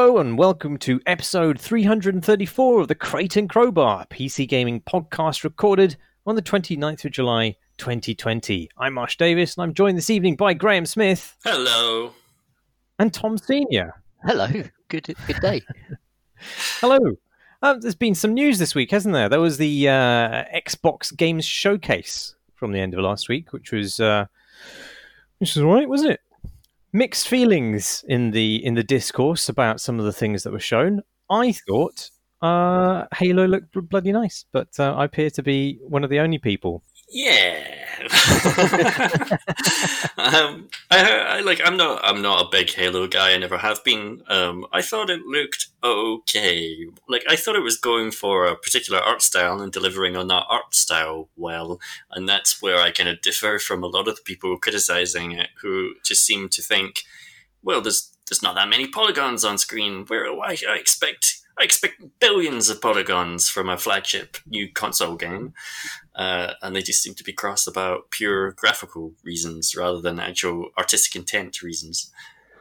Hello and welcome to episode 334 of the Crate and Crowbar PC gaming podcast recorded on the 29th of July 2020. I'm Marsh Davis and I'm joined this evening by Graham Smith Hello. and Tom Senior. Hello. Good good day. Hello. Um, there's been some news this week, hasn't there? There was the uh, Xbox Games Showcase from the end of last week, which was uh, which was all right, wasn't it? Mixed feelings in the in the discourse about some of the things that were shown. I thought uh, Halo looked bloody nice, but uh, I appear to be one of the only people. Yeah. um, I, I like. I'm not. I'm not a big Halo guy. I never have been. Um, I thought it looked okay. Like I thought it was going for a particular art style and delivering on that art style well. And that's where I kind of differ from a lot of the people criticizing it, who just seem to think, well, there's there's not that many polygons on screen. Where I, I expect. I expect billions of polygons from a flagship new console game, uh, and they just seem to be cross about pure graphical reasons rather than actual artistic intent reasons.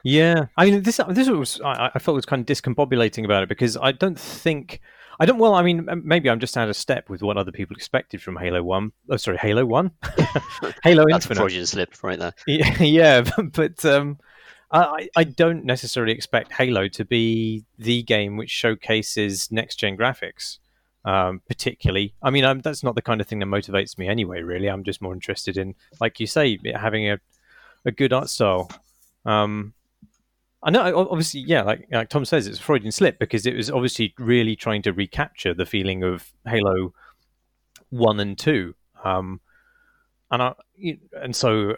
Yeah, I mean this this was I, I felt was kind of discombobulating about it because I don't think I don't well I mean maybe I'm just out of step with what other people expected from Halo One. Oh, sorry, Halo One, Halo That's a Infinite. Freudian slip right there. Yeah, yeah, but um, I I don't necessarily expect Halo to be the game which showcases next gen graphics. Um, particularly, I mean, I'm, that's not the kind of thing that motivates me anyway. Really, I'm just more interested in, like you say, having a a good art style. Um, I know, obviously, yeah, like like Tom says, it's a Freudian slip because it was obviously really trying to recapture the feeling of Halo One and Two, um, and I, and so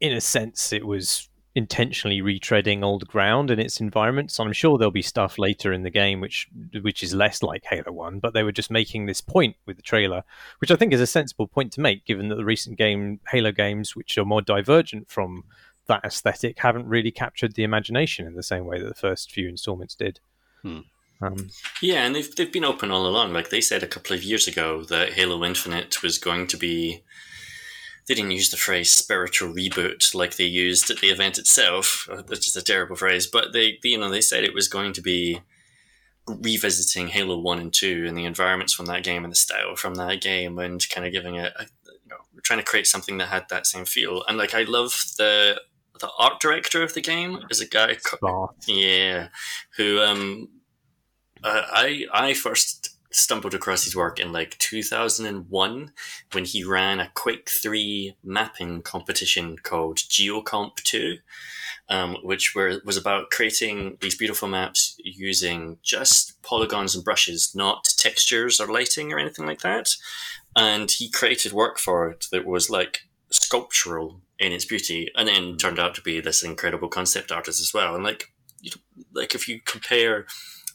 in a sense, it was intentionally retreading old ground in its environment. So I'm sure there'll be stuff later in the game which which is less like Halo One, but they were just making this point with the trailer, which I think is a sensible point to make, given that the recent game Halo games, which are more divergent from that aesthetic haven't really captured the imagination in the same way that the first few installments did. Hmm. Um, Yeah, and they've they've been open all along. Like they said a couple of years ago that Halo Infinite was going to be. They didn't use the phrase spiritual reboot like they used at the event itself, uh, which is a terrible phrase. But they, you know, they said it was going to be revisiting Halo One and Two and the environments from that game and the style from that game, and kind of giving it, a, you know, trying to create something that had that same feel. And like, I love the the art director of the game is a guy. co- yeah, who um, uh, I I first stumbled across his work in like 2001 when he ran a Quake 3 mapping competition called GeoComp 2, um, which were, was about creating these beautiful maps using just polygons and brushes, not textures or lighting or anything like that. And he created work for it that was like sculptural in its beauty, and then turned out to be this incredible concept artist as well. And like, you know, like if you compare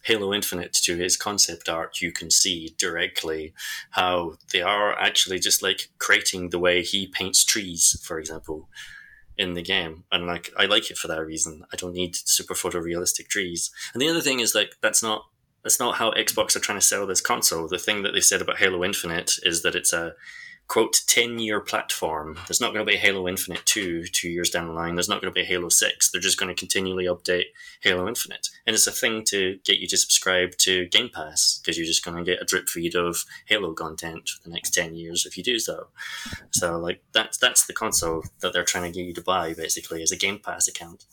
Halo Infinite to his concept art, you can see directly how they are actually just like creating the way he paints trees, for example, in the game. And like, I like it for that reason. I don't need super photorealistic trees. And the other thing is like, that's not. That's not how Xbox are trying to sell this console. The thing that they said about Halo Infinite is that it's a quote 10 year platform. There's not going to be Halo Infinite 2 two years down the line. There's not going to be Halo 6. They're just going to continually update Halo Infinite. And it's a thing to get you to subscribe to Game Pass because you're just going to get a drip feed of Halo content for the next 10 years if you do so. So, like, that's, that's the console that they're trying to get you to buy basically as a Game Pass account.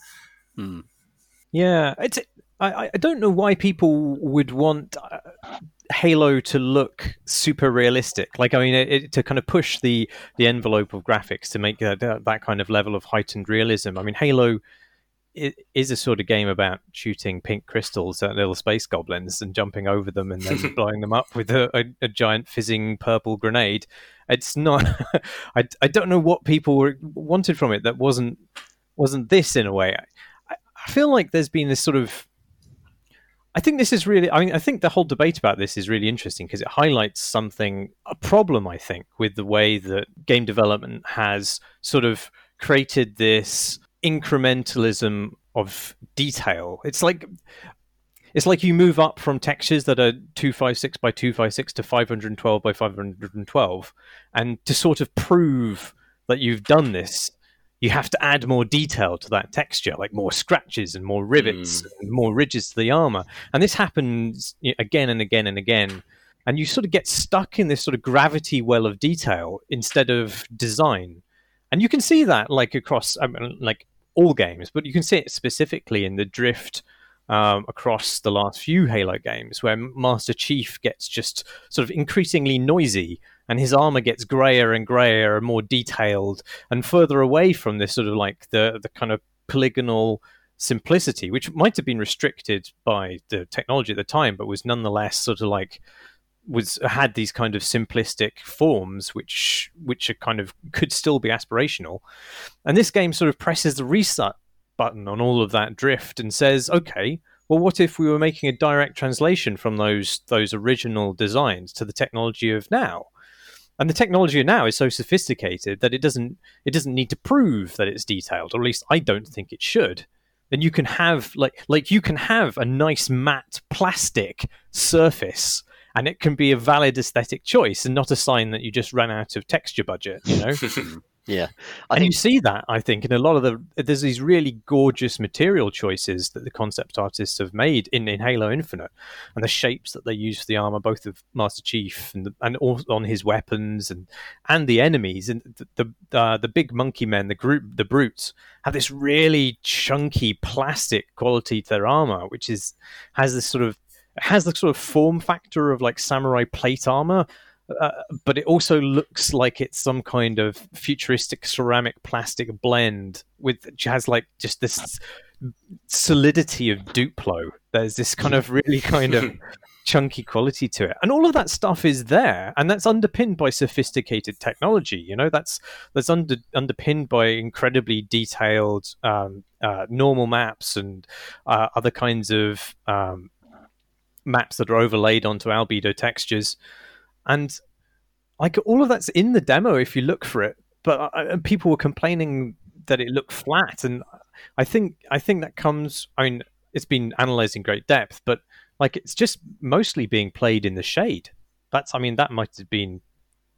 Hmm. Yeah, it's. I, I don't know why people would want uh, Halo to look super realistic. Like, I mean, it, it- to kind of push the the envelope of graphics to make that that kind of level of heightened realism. I mean, Halo is a sort of game about shooting pink crystals at little space goblins and jumping over them and then blowing them up with a, a, a giant fizzing purple grenade. It's not. I, I don't know what people were, wanted from it that wasn't wasn't this in a way. I, I feel like there's been this sort of I think this is really. I mean, I think the whole debate about this is really interesting because it highlights something, a problem, I think, with the way that game development has sort of created this incrementalism of detail. It's like it's like you move up from textures that are 256 by 256 to 512 by 512 and to sort of prove that you've done this you have to add more detail to that texture, like more scratches and more rivets, Mm. and more ridges to the armor. And this happens again and again and again. And you sort of get stuck in this sort of gravity well of detail instead of design. And you can see that like across I mean, like all games, but you can see it specifically in the drift um, across the last few Halo games, where Master Chief gets just sort of increasingly noisy, and his armor gets grayer and grayer and more detailed, and further away from this sort of like the the kind of polygonal simplicity, which might have been restricted by the technology at the time, but was nonetheless sort of like was had these kind of simplistic forms which which are kind of could still be aspirational. And this game sort of presses the reset button on all of that drift and says okay well what if we were making a direct translation from those those original designs to the technology of now? And the technology of now is so sophisticated that it doesn't it doesn't need to prove that it's detailed or at least i don't think it should. Then you can have like like you can have a nice matte plastic surface and it can be a valid aesthetic choice and not a sign that you just ran out of texture budget you know Yeah, I and think you see that i think in a lot of the there's these really gorgeous material choices that the concept artists have made in, in halo infinite and the shapes that they use for the armor both of master chief and the, and on his weapons and and the enemies and the the, uh, the big monkey men the group the brutes have this really chunky plastic quality to their armor which is has this sort of has the sort of form factor of like samurai plate armor uh, but it also looks like it's some kind of futuristic ceramic plastic blend with which has like just this solidity of Duplo. There's this kind of really kind of chunky quality to it, and all of that stuff is there, and that's underpinned by sophisticated technology. You know, that's that's under, underpinned by incredibly detailed um, uh, normal maps and uh, other kinds of um, maps that are overlaid onto albedo textures and like all of that's in the demo if you look for it but uh, people were complaining that it looked flat and i think i think that comes i mean it's been analyzed in great depth but like it's just mostly being played in the shade. That's i mean that might have been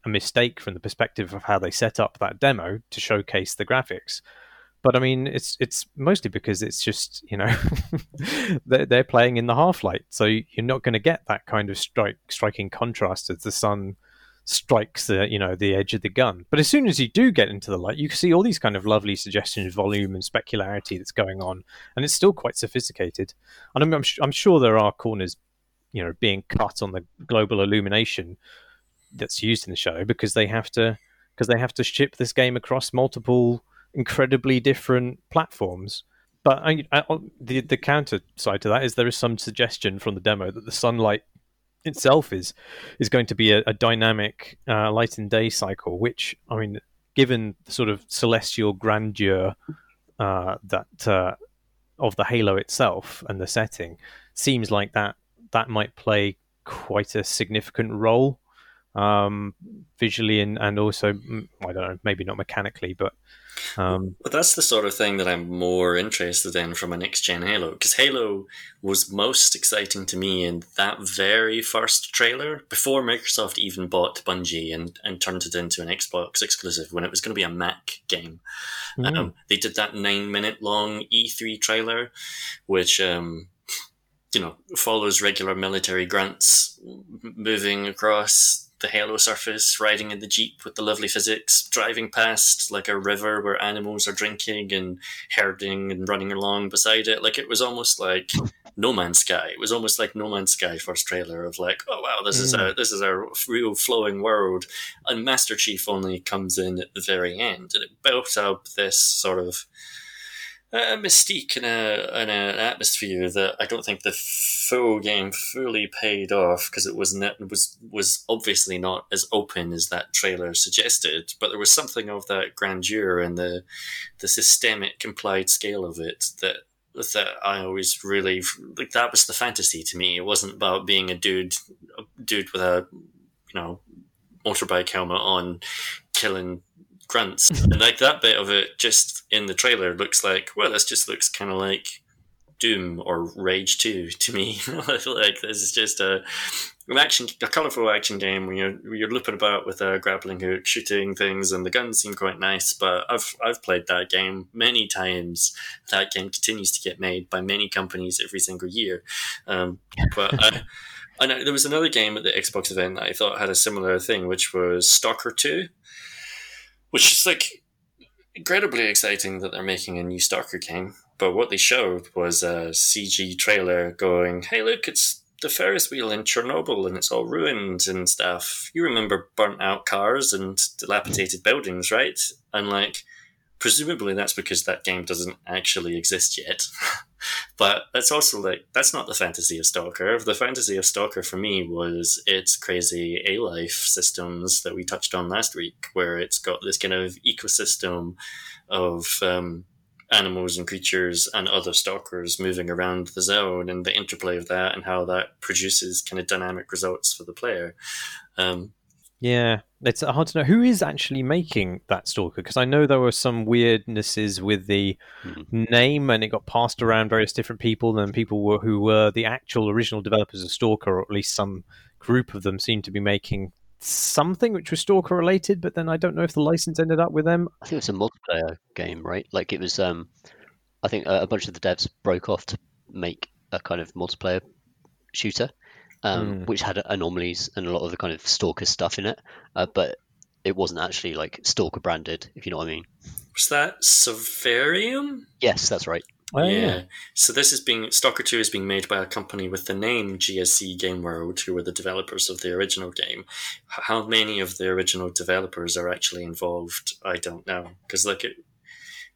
a mistake from the perspective of how they set up that demo to showcase the graphics but I mean, it's it's mostly because it's just you know they're, they're playing in the half light, so you're not going to get that kind of strike striking contrast as the sun strikes the you know the edge of the gun. But as soon as you do get into the light, you can see all these kind of lovely suggestions, of volume and specularity that's going on, and it's still quite sophisticated. And I'm I'm, I'm sure there are corners, you know, being cut on the global illumination that's used in the show because they have to because they have to ship this game across multiple incredibly different platforms. But I, I, the the counter side to that is there is some suggestion from the demo that the sunlight itself is is going to be a, a dynamic uh, light and day cycle. Which I mean, given the sort of celestial grandeur uh, that uh, of the Halo itself and the setting, seems like that that might play quite a significant role um, visually and and also I don't know maybe not mechanically, but um, But that's the sort of thing that I'm more interested in from a next gen Halo. Because Halo was most exciting to me in that very first trailer before Microsoft even bought Bungie and, and turned it into an Xbox exclusive when it was going to be a Mac game. mm, Um, they did that nine minute long E3 trailer, which, um, you know, follows regular military grunts moving across the Halo surface, riding in the Jeep with the lovely physics, driving past like a river where animals are drinking and herding and running along beside it. Like it was almost like No Man's Sky. It was almost like No Man's Sky first trailer of like, oh wow, this is a mm. this is a real flowing world. And Master Chief only comes in at the very end, and it built up this sort of a mystique and, a, and an atmosphere that I don't think the full game fully paid off because it was ne- was was obviously not as open as that trailer suggested. But there was something of that grandeur and the the systemic implied scale of it that that I always really like. That was the fantasy to me. It wasn't about being a dude, a dude with a you know motorbike helmet on, killing grunts. and like that bit of it just in the trailer looks like, well, this just looks kind of like Doom or Rage 2 to me. Like this is just a an action, a colourful action game where you're where you're looping about with a grappling hook, shooting things, and the guns seem quite nice. But I've I've played that game many times. That game continues to get made by many companies every single year. Um, but I, I know there was another game at the Xbox event that I thought had a similar thing, which was Stalker Two, which is like incredibly exciting that they're making a new Stalker game. But what they showed was a CG trailer going, "Hey, look, it's the Ferris wheel in Chernobyl and it's all ruined and stuff. You remember burnt out cars and dilapidated buildings, right? And like, presumably that's because that game doesn't actually exist yet. but that's also like, that's not the fantasy of Stalker. The fantasy of Stalker for me was its crazy A life systems that we touched on last week, where it's got this kind of ecosystem of, um, animals and creatures and other stalkers moving around the zone and the interplay of that and how that produces kind of dynamic results for the player. Um, yeah, it's hard to know who is actually making that stalker because I know there were some weirdnesses with the Hmm. name and it got passed around various different people and people were, who were the actual original developers of Stalker or at least some group of them seemed to be making something which was Stalker related, but then I don't know if the license ended up with them. I think it was a multiplayer game, right? Like it was. Um, I think a bunch of the devs broke off to make a kind of multiplayer shooter, um, Hmm. which had anomalies and a lot of the kind of stalker stuff in it, uh, but it wasn't actually like stalker branded, if you know what I mean. was that Survarium? Yes, that's right. Oh, yeah. So this is being Stalker Two is being made by a company with the name GSC Game World, who were the developers of the original game. How many of the original developers are actually involved? I don't know because like it,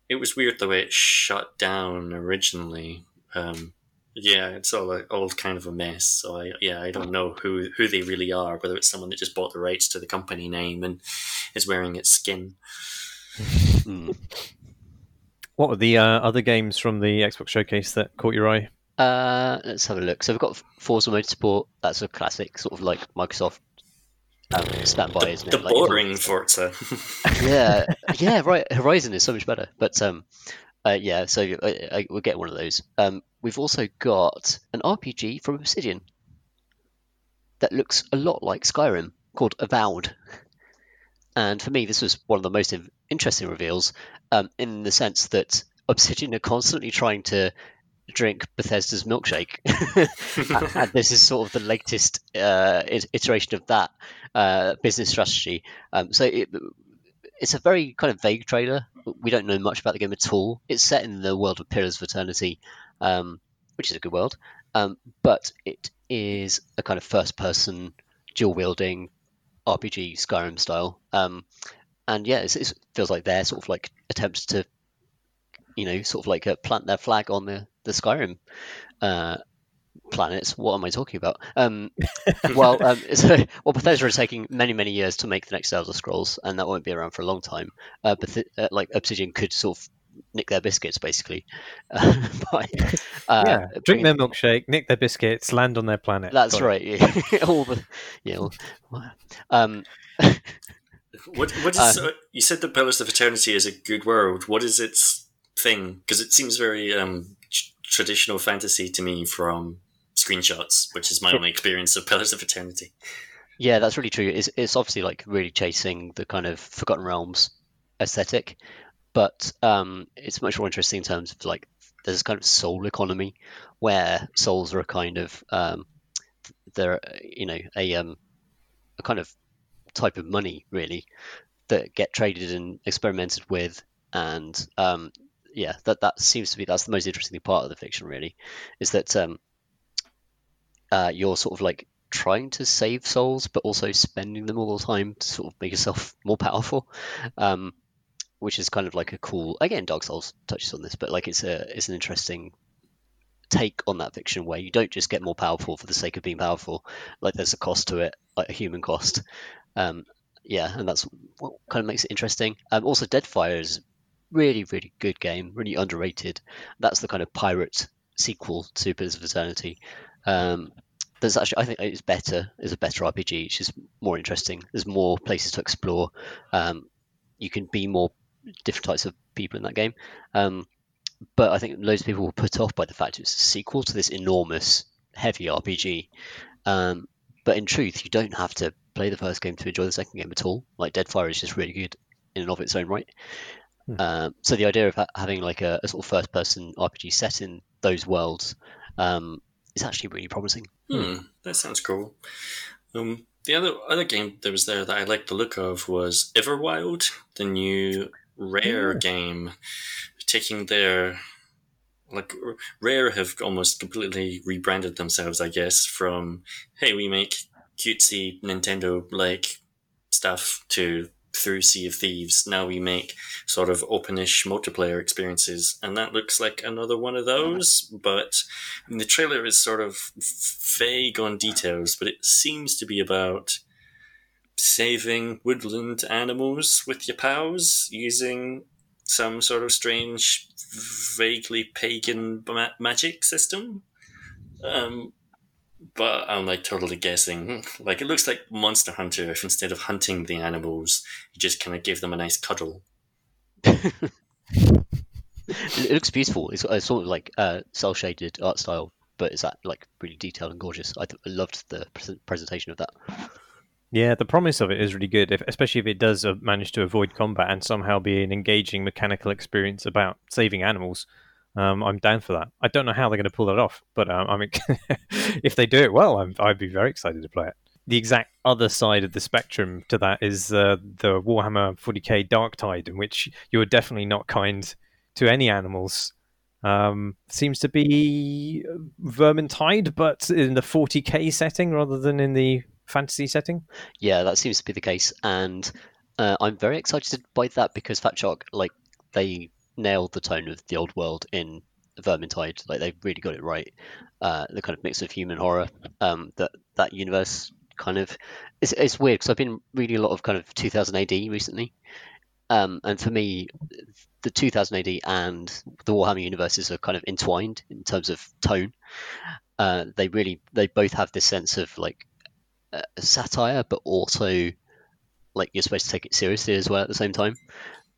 it was weird the way it shut down originally. Um, yeah, it's all a, all kind of a mess. So I yeah I don't know who who they really are. Whether it's someone that just bought the rights to the company name and is wearing its skin. Mm. What were the uh, other games from the Xbox showcase that caught your eye? Uh, let's have a look. So we've got Forza Motorsport. That's a classic, sort of like Microsoft um, standby, isn't The it? Like everyone- boring Forza. yeah, yeah, right. Horizon is so much better, but um, uh, yeah. So I, I, we'll get one of those. Um, we've also got an RPG from Obsidian that looks a lot like Skyrim, called Avowed. And for me, this was one of the most interesting reveals, um, in the sense that Obsidian are constantly trying to drink Bethesda's milkshake, and, this is sort of the latest uh, iteration of that uh, business strategy. Um, so it, it's a very kind of vague trailer. We don't know much about the game at all. It's set in the world of Pillars of Eternity, um, which is a good world, um, but it is a kind of first-person, dual-wielding RPG Skyrim style. Um, and yeah, it's, it feels like their sort of like attempts to, you know, sort of like uh, plant their flag on the the Skyrim uh, planets. What am I talking about? Um, well, um, so, well, Bethesda is taking many, many years to make the next Elder Scrolls, and that won't be around for a long time. Uh, but uh, like Obsidian could sort of nick their biscuits, basically. Uh, by, uh, yeah, drink bringing- their milkshake, nick their biscuits, land on their planet. That's Got right. Yeah. All the, yeah. all- Um, What what is uh, you said the Pillars of Eternity is a good world. What is its thing? Because it seems very um, tr- traditional fantasy to me from screenshots, which is my only experience of Pillars of Eternity. Yeah, that's really true. It's, it's obviously like really chasing the kind of Forgotten Realms aesthetic, but um, it's much more interesting in terms of like there's this kind of soul economy where souls are a kind of um, they're you know a um, a kind of type of money really that get traded and experimented with, and um, yeah, that that seems to be that's the most interesting part of the fiction really, is that um, uh, you're sort of like trying to save souls, but also spending them all the time to sort of make yourself more powerful. Um, which is kind of like a cool. Again, Dark Souls touches on this, but like it's a it's an interesting take on that fiction where you don't just get more powerful for the sake of being powerful. Like there's a cost to it, like a human cost. Um, yeah, and that's what kind of makes it interesting. Um, also, Deadfire is really really good game, really underrated. That's the kind of pirate sequel to Pillars of Eternity. Um, there's actually I think it's better. It's a better RPG. It's just more interesting. There's more places to explore. Um, you can be more different types of people in that game. Um, but I think loads of people were put off by the fact it's a sequel to this enormous, heavy RPG. Um, but in truth, you don't have to play the first game to enjoy the second game at all. Like Deadfire is just really good in and of its own right. Hmm. Um, so the idea of ha- having like a, a sort of first-person RPG set in those worlds um, is actually really promising. Hmm, that sounds cool. Um, the other other game that was there that I liked the look of was Everwild, the new Rare Yeah. game, taking their like Rare have almost completely rebranded themselves, I guess, from hey we make cutesy Nintendo like stuff to through Sea of Thieves. Now we make sort of openish multiplayer experiences, and that looks like another one of those. But the trailer is sort of vague on details, but it seems to be about saving woodland animals with your pals using some sort of strange, vaguely pagan ma- magic system. Um, but I'm like totally guessing. Like it looks like Monster Hunter if instead of hunting the animals, you just kind of give them a nice cuddle. It, looks beautiful. It's, it's sort of like uh, cel-shaded art style, but it's that like really detailed and gorgeous. I, th- I loved the pres- presentation of that. Yeah, the promise of it is really good, if, especially if it does uh, manage to avoid combat and somehow be an engaging mechanical experience about saving animals. Um, I'm down for that. I don't know how they're going to pull that off, but um, I mean, if they do it well, I'm, I'd be very excited to play it. The exact other side of the spectrum to that is uh, the Warhammer 40k Dark Tide, in which you are definitely not kind to any animals. Um, seems to be Vermintide, but in the 40k setting rather than in the fantasy setting. Yeah, that seems to be the case, and uh, I'm very excited by that because Fat Shark, like, they nailed the tone of the old world in Vermintide. Like, they really got it right. Uh, the kind of mix of human horror um, that that universe kind of it's, it's weird because I've been reading a lot of kind of 2000 AD recently, um, and for me, the 2000 AD and the Warhammer universes are kind of entwined in terms of tone. Uh, they really they both have this sense of like satire, but also like you're supposed to take it seriously as well at the same time.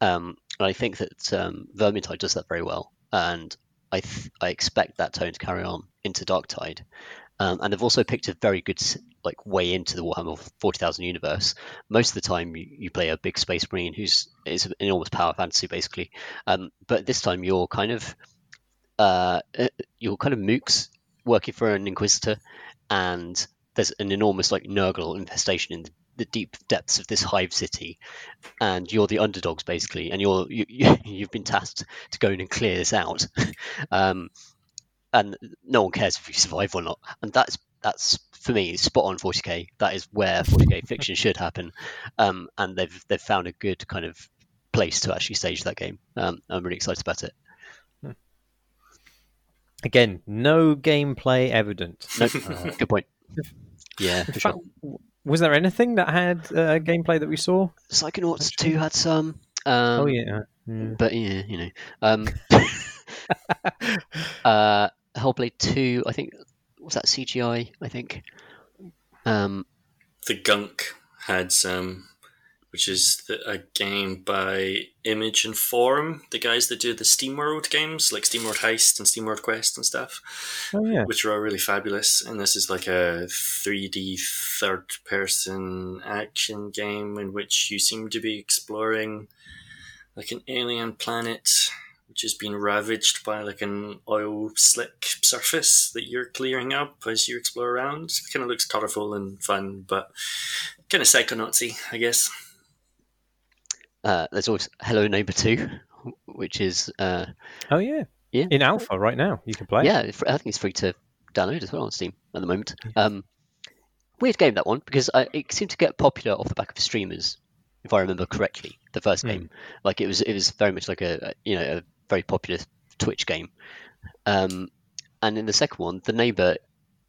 Um, and I think that um, Vermintide does that very well, and I th- I expect that tone to carry on into Darktide. Um, and they've also picked a very good like way into the Warhammer 40,000 universe. Most of the time, you, you play a big space marine who's is an enormous power fantasy, basically. Um, but this time, you're kind of uh, uh, you're kind of mooks working for an inquisitor, and there's an enormous like Nurgle infestation in the, deep depths of this hive city, and you're the underdogs basically, and you're you, you you've been tasked to go in and clear this out, um, and no one cares if you survive or not, and that's that's for me spot on 40k. That is where 40k fiction should happen, um, and they've they've found a good kind of place to actually stage that game. Um, I'm really excited about it. Again, no gameplay evident. Nope. Uh, Good point. Yeah, in for sure. fact, w- was there anything that had uh, gameplay that we saw? Psychonauts 2 had some. Um, oh yeah. yeah. But yeah, you know. Um, uh, Hellblade 2, I think, was that CGI? I think. Um, The Gunk had some, which is the, a game by Image and Form, the guys that do the SteamWorld games, like SteamWorld Heist and SteamWorld Quest and stuff, Oh yeah. which are all really fabulous. And this is like a 3D third person action game in which you seem to be exploring like an alien planet which has been ravaged by like an oil slick surface that you're clearing up as you explore around. It kind of looks colorful and fun, but kind of psychonautsy, I guess. Uh, there's always Hello Neighbor 2, which is, uh, Oh yeah. Yeah. In alpha right now, you can play. yeah, I think it's free to download as well on Steam at the moment. Um, weird game, that one, because uh, it seemed to get popular off the back of streamers, if I remember correctly, the first Hmm. game. Like it was, it was very much like a, you know, a very popular Twitch game. Um, and in the second one, the neighbor,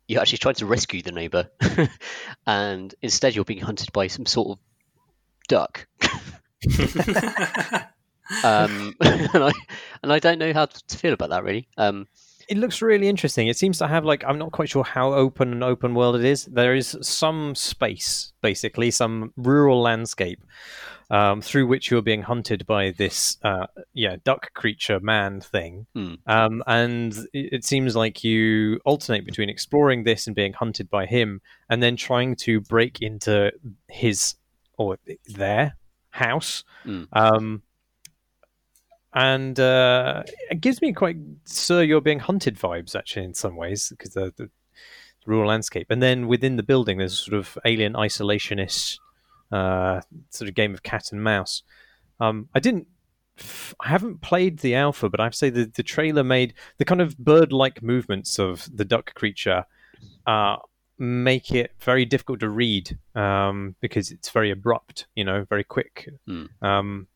you're actually tried to rescue the neighbor, and instead you're being hunted by some sort of duck. um, and I and I don't know how to feel about that really. Um, It looks really interesting. It seems to have like I'm not quite sure how open and open world it is. There is some space, basically, some rural landscape um, through which you're being hunted by this uh, yeah duck creature man thing. Hmm. Um, and it, it seems like you alternate between exploring this and being hunted by him, and then trying to break into his or their house. Hmm. Um, and uh, it gives me quite "Sir, you're being hunted" vibes actually in some ways because the, the rural landscape, and then within the building there's a sort of alien isolationist uh, sort of game of cat and mouse. Um, I didn't. f- I haven't played the alpha, but I have to say the, the trailer made the kind of bird-like movements of the duck creature uh, make it very difficult to read um, because it's very abrupt, you know, very quick. Hmm. Um,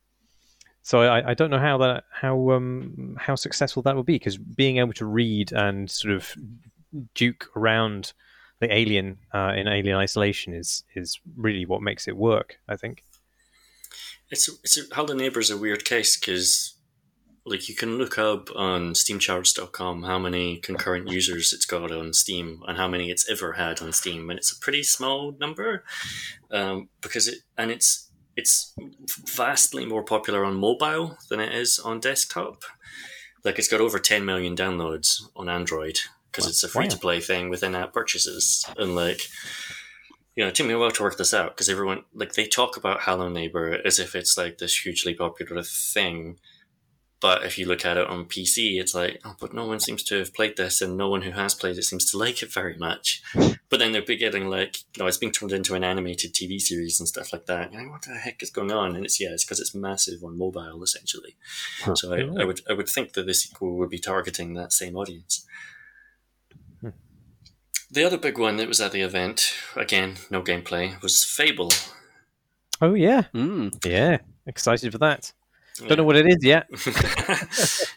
so I, I don't know how that how um, how successful that will be because being able to read and sort of duke around the alien uh, in Alien Isolation is is really what makes it work. I think. It's it's a, Hello Neighbor's a weird case because like you can look up on steamcharts.com how many concurrent users it's got on Steam and how many it's ever had on Steam, and it's a pretty small number um, because it and it's it's vastly more popular on mobile than it is on desktop. Like it's got over 10 million downloads on Android because it's a free to play thing with in-app purchases. And like you know, it took me a while to work this out because everyone like they talk about Hello Neighbor as if it's like this hugely popular thing, but if you look at it on PC, it's like, oh, but no one seems to have played this, and no one who has played it seems to like it very much. But then they're getting like, you know, it's being turned into an animated TV series and stuff like that. You're like, what the heck is going on? And it's yeah, it's because it's massive on mobile essentially. Huh. So I, I would I would think that the sequel would be targeting that same audience. Hmm. The other big one that was at the event, again, no gameplay, was Fable. Oh yeah, Mm. yeah, excited for that. Don't know what it is yet.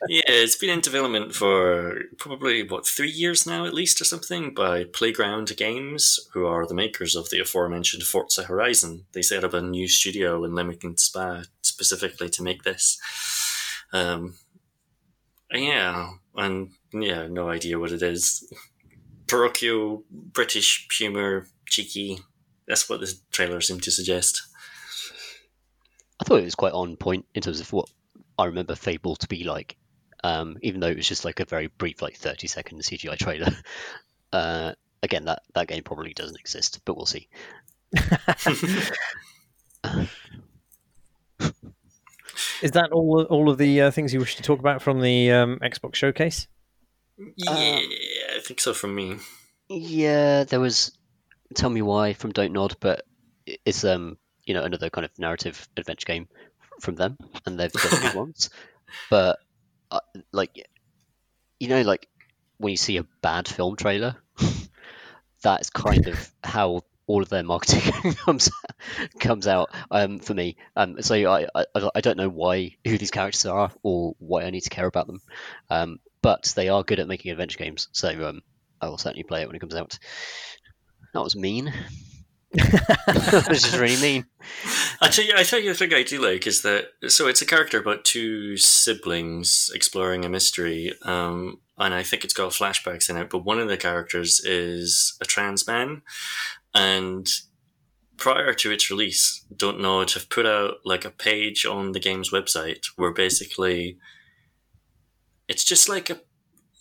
yeah, it's been in development for probably what three years now, at least, or something, by Playground Games, who are the makers of the aforementioned Forza Horizon. They set up a new studio in Leamington Spa specifically to make this. Um, yeah, and yeah, no idea what it is. Parochial British humor, cheeky. That's what the trailer seemed to suggest. I thought it was quite on point in terms of what I remember Fable to be like, um, even though it was just like a very brief, like thirty second CGI trailer. Uh, again, that that game probably doesn't exist, but we'll see. Is that all? All of the uh, things you wish to talk about from the um, Xbox showcase? Yeah, I think so from me. Yeah, there was. Tell me why from Don't Nod, but it's um you know another kind of narrative adventure game from them, and they've done good ones. But uh, like, you know, like when you see a bad film trailer, that's kind of how all of their marketing comes comes out um, for me. Um, so I, I I don't know why who these characters are or why I need to care about them, um, but they are good at making adventure games. So um, I will certainly play it when it comes out. That was mean. Was just really mean. I tell you, I tell you, the thing I do like is that so it's a character about two siblings exploring a mystery, um, and I think it's got flashbacks in it. But one of the characters is a trans man, and prior to its release, Don't Nod have put out like a page on the game's website where basically it's just like a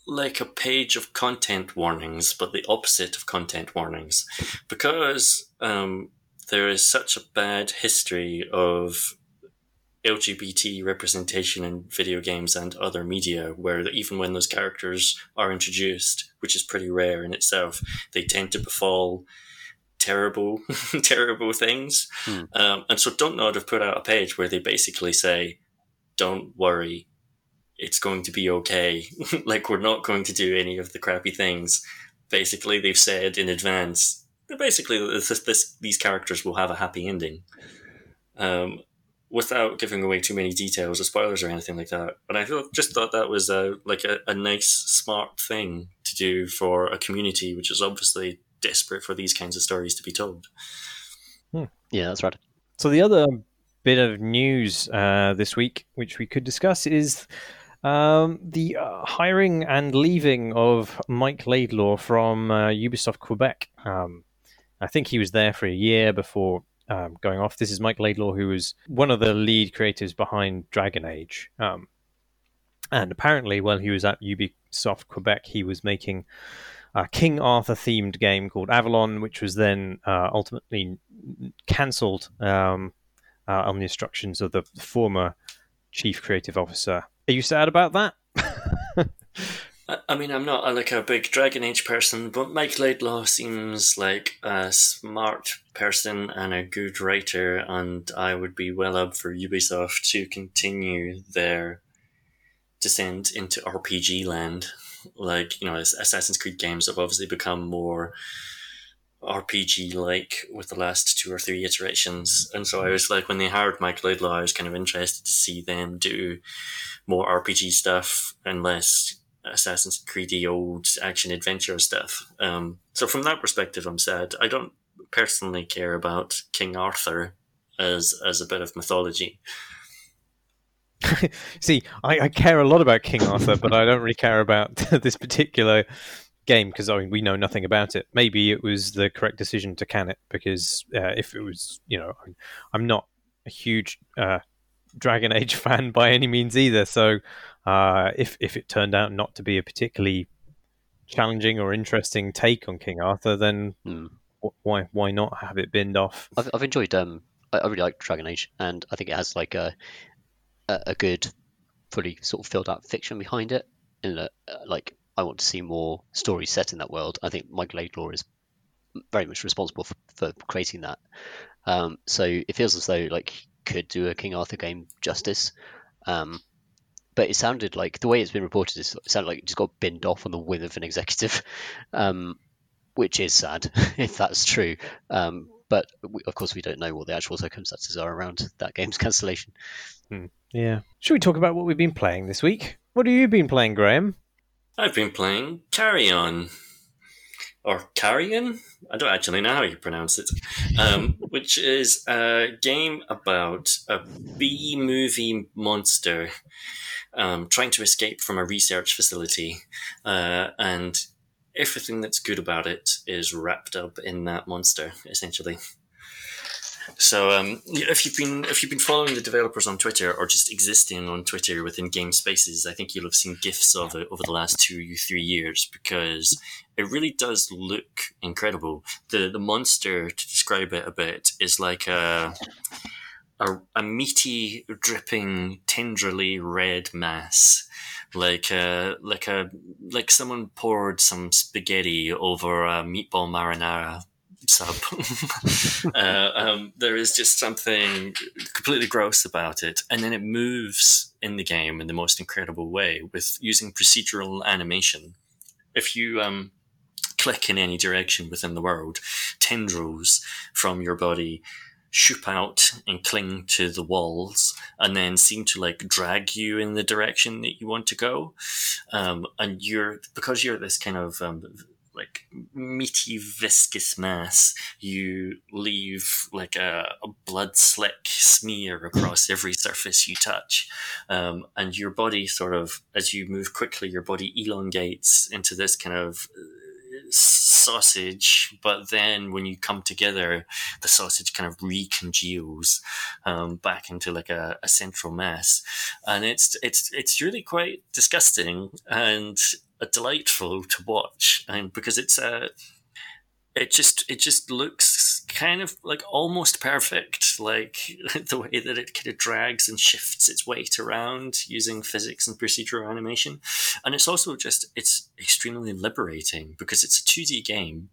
like a page of content warnings, but the opposite of content warnings, because um, there is such a bad history of LGBT representation in video games and other media, where even when those characters are introduced, which is pretty rare in itself, they tend to befall terrible, terrible things. Hmm. Um, and so Don't Nod have put out a page where they basically say, "Don't worry, it's going to be okay. like we're not going to do any of the crappy things." Basically, they've said in advance basically this, this, these characters will have a happy ending. Um, without giving away too many details or spoilers or anything like that. But I feel, just thought that was a, like a, a nice, smart thing to do for a community which is obviously desperate for these kinds of stories to be told. Yeah, that's right. So the other bit of news uh, this week, which we could discuss, is Um, the uh, hiring and leaving of Mike Laidlaw from uh, Ubisoft Quebec. Um, I think he was there for a year before um, going off. This is Mike Laidlaw, who was one of the lead creators behind Dragon Age. Um, and apparently, while he was at Ubisoft Quebec, he was making a King Arthur themed game called Avalon, which was then uh, ultimately cancelled um, uh, on the instructions of the former chief creative officer. Are you sad about that? I mean, I'm not like a big Dragon Age person, but Mike Laidlaw seems like a smart person and a good writer, and I would be well up for Ubisoft to continue their descent into RPG land. Like, you know, Assassin's Creed games have obviously become more RPG like with the last two or three iterations. And so I was like, when they hired Mike Laidlaw, I was kind of interested to see them do more RPG stuff and less Assassin's Creedy old action adventure stuff. Um, so from that perspective, I'm sad. I don't personally care about King Arthur as as a bit of mythology. See, I, I, care a lot about King Arthur, but I don't really care about this particular game because I mean we know nothing about it. Maybe it was the correct decision to can it because uh, if it was, you know, I'm not a huge uh, Dragon Age fan by any means either. So uh, if if it turned out not to be a particularly challenging or interesting take on King Arthur, then hmm. why why not have it binned off? I've, I've enjoyed um I, I really like Dragon Age, and I think it has like a a, a good, fully sort of filled out fiction behind it. In that, uh, like I want to see more stories set in that world. I think Mike Laidlaw is very much responsible for, for creating that. Um, so it feels as though like he could do a King Arthur game justice. Um, but it sounded like the way it's been reported is it sounded like it just got binned off on the whim of an executive, um, which is sad if that's true. Um, but we, of course, we don't know what the actual circumstances are around that game's cancellation. Hmm. Yeah. Should we talk about what we've been playing this week? What have you been playing, Graham? I've been playing Carrion. Or Carrion? I don't actually know how you pronounce it. Um, which is a game about a B movie monster um, trying to escape from a research facility. Uh, and everything that's good about it is wrapped up in that monster, essentially. So um, if you've been if you've been following the developers on Twitter or just existing on Twitter within game spaces, I think you'll have seen gifs of it over the last two three years because it really does look incredible. The the monster to describe it a bit is like a a, a meaty, dripping, tenderly red mass like a like a like someone poured some spaghetti over a meatball marinara sub. uh, um, there is just something completely gross about it, and then it moves in the game in the most incredible way with using procedural animation. If you um, click in any direction within the world, tendrils from your body shoot out and cling to the walls and then seem to like drag you in the direction that you want to go um, and you're because you're this kind of um, like meaty viscous mass. You leave like a, a blood slick smear across every surface you touch. Um, and your body sort of as you move quickly your body elongates into this kind of sausage, but then when you come together, the sausage kind of recongeals um, back into like a, a, central mass, and it's it's it's really quite disgusting. And delightful to watch, and because it's a it just it just looks kind of like almost perfect like the way that it kind of drags and shifts its weight around using physics and procedural animation and it's also just it's extremely liberating because it's a 2d game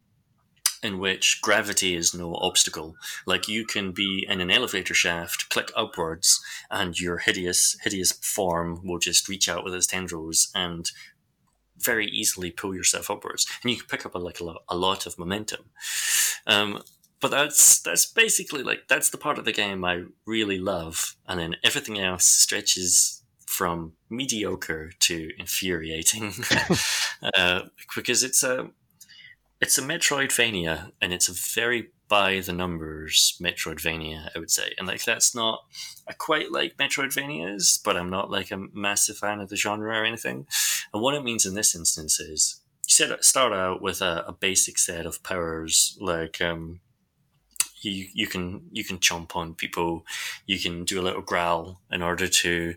in which gravity is no obstacle. Like you can be in an elevator shaft, click upwards, and your hideous, hideous form will just reach out with its tendrils and very easily pull yourself upwards, and you can pick up a, like a lot, a lot of momentum. Um, but that's that's basically like that's the part of the game I really love, and then everything else stretches from mediocre to infuriating uh, because it's a it's a Metroidvania, and it's a very by the numbers Metroidvania, I would say. And like that's not I quite like Metroidvanias, but I'm not like a massive fan of the genre or anything. And what it means in this instance is you start out with a, a basic set of powers like um, you you can you can chomp on people, you can do a little growl in order to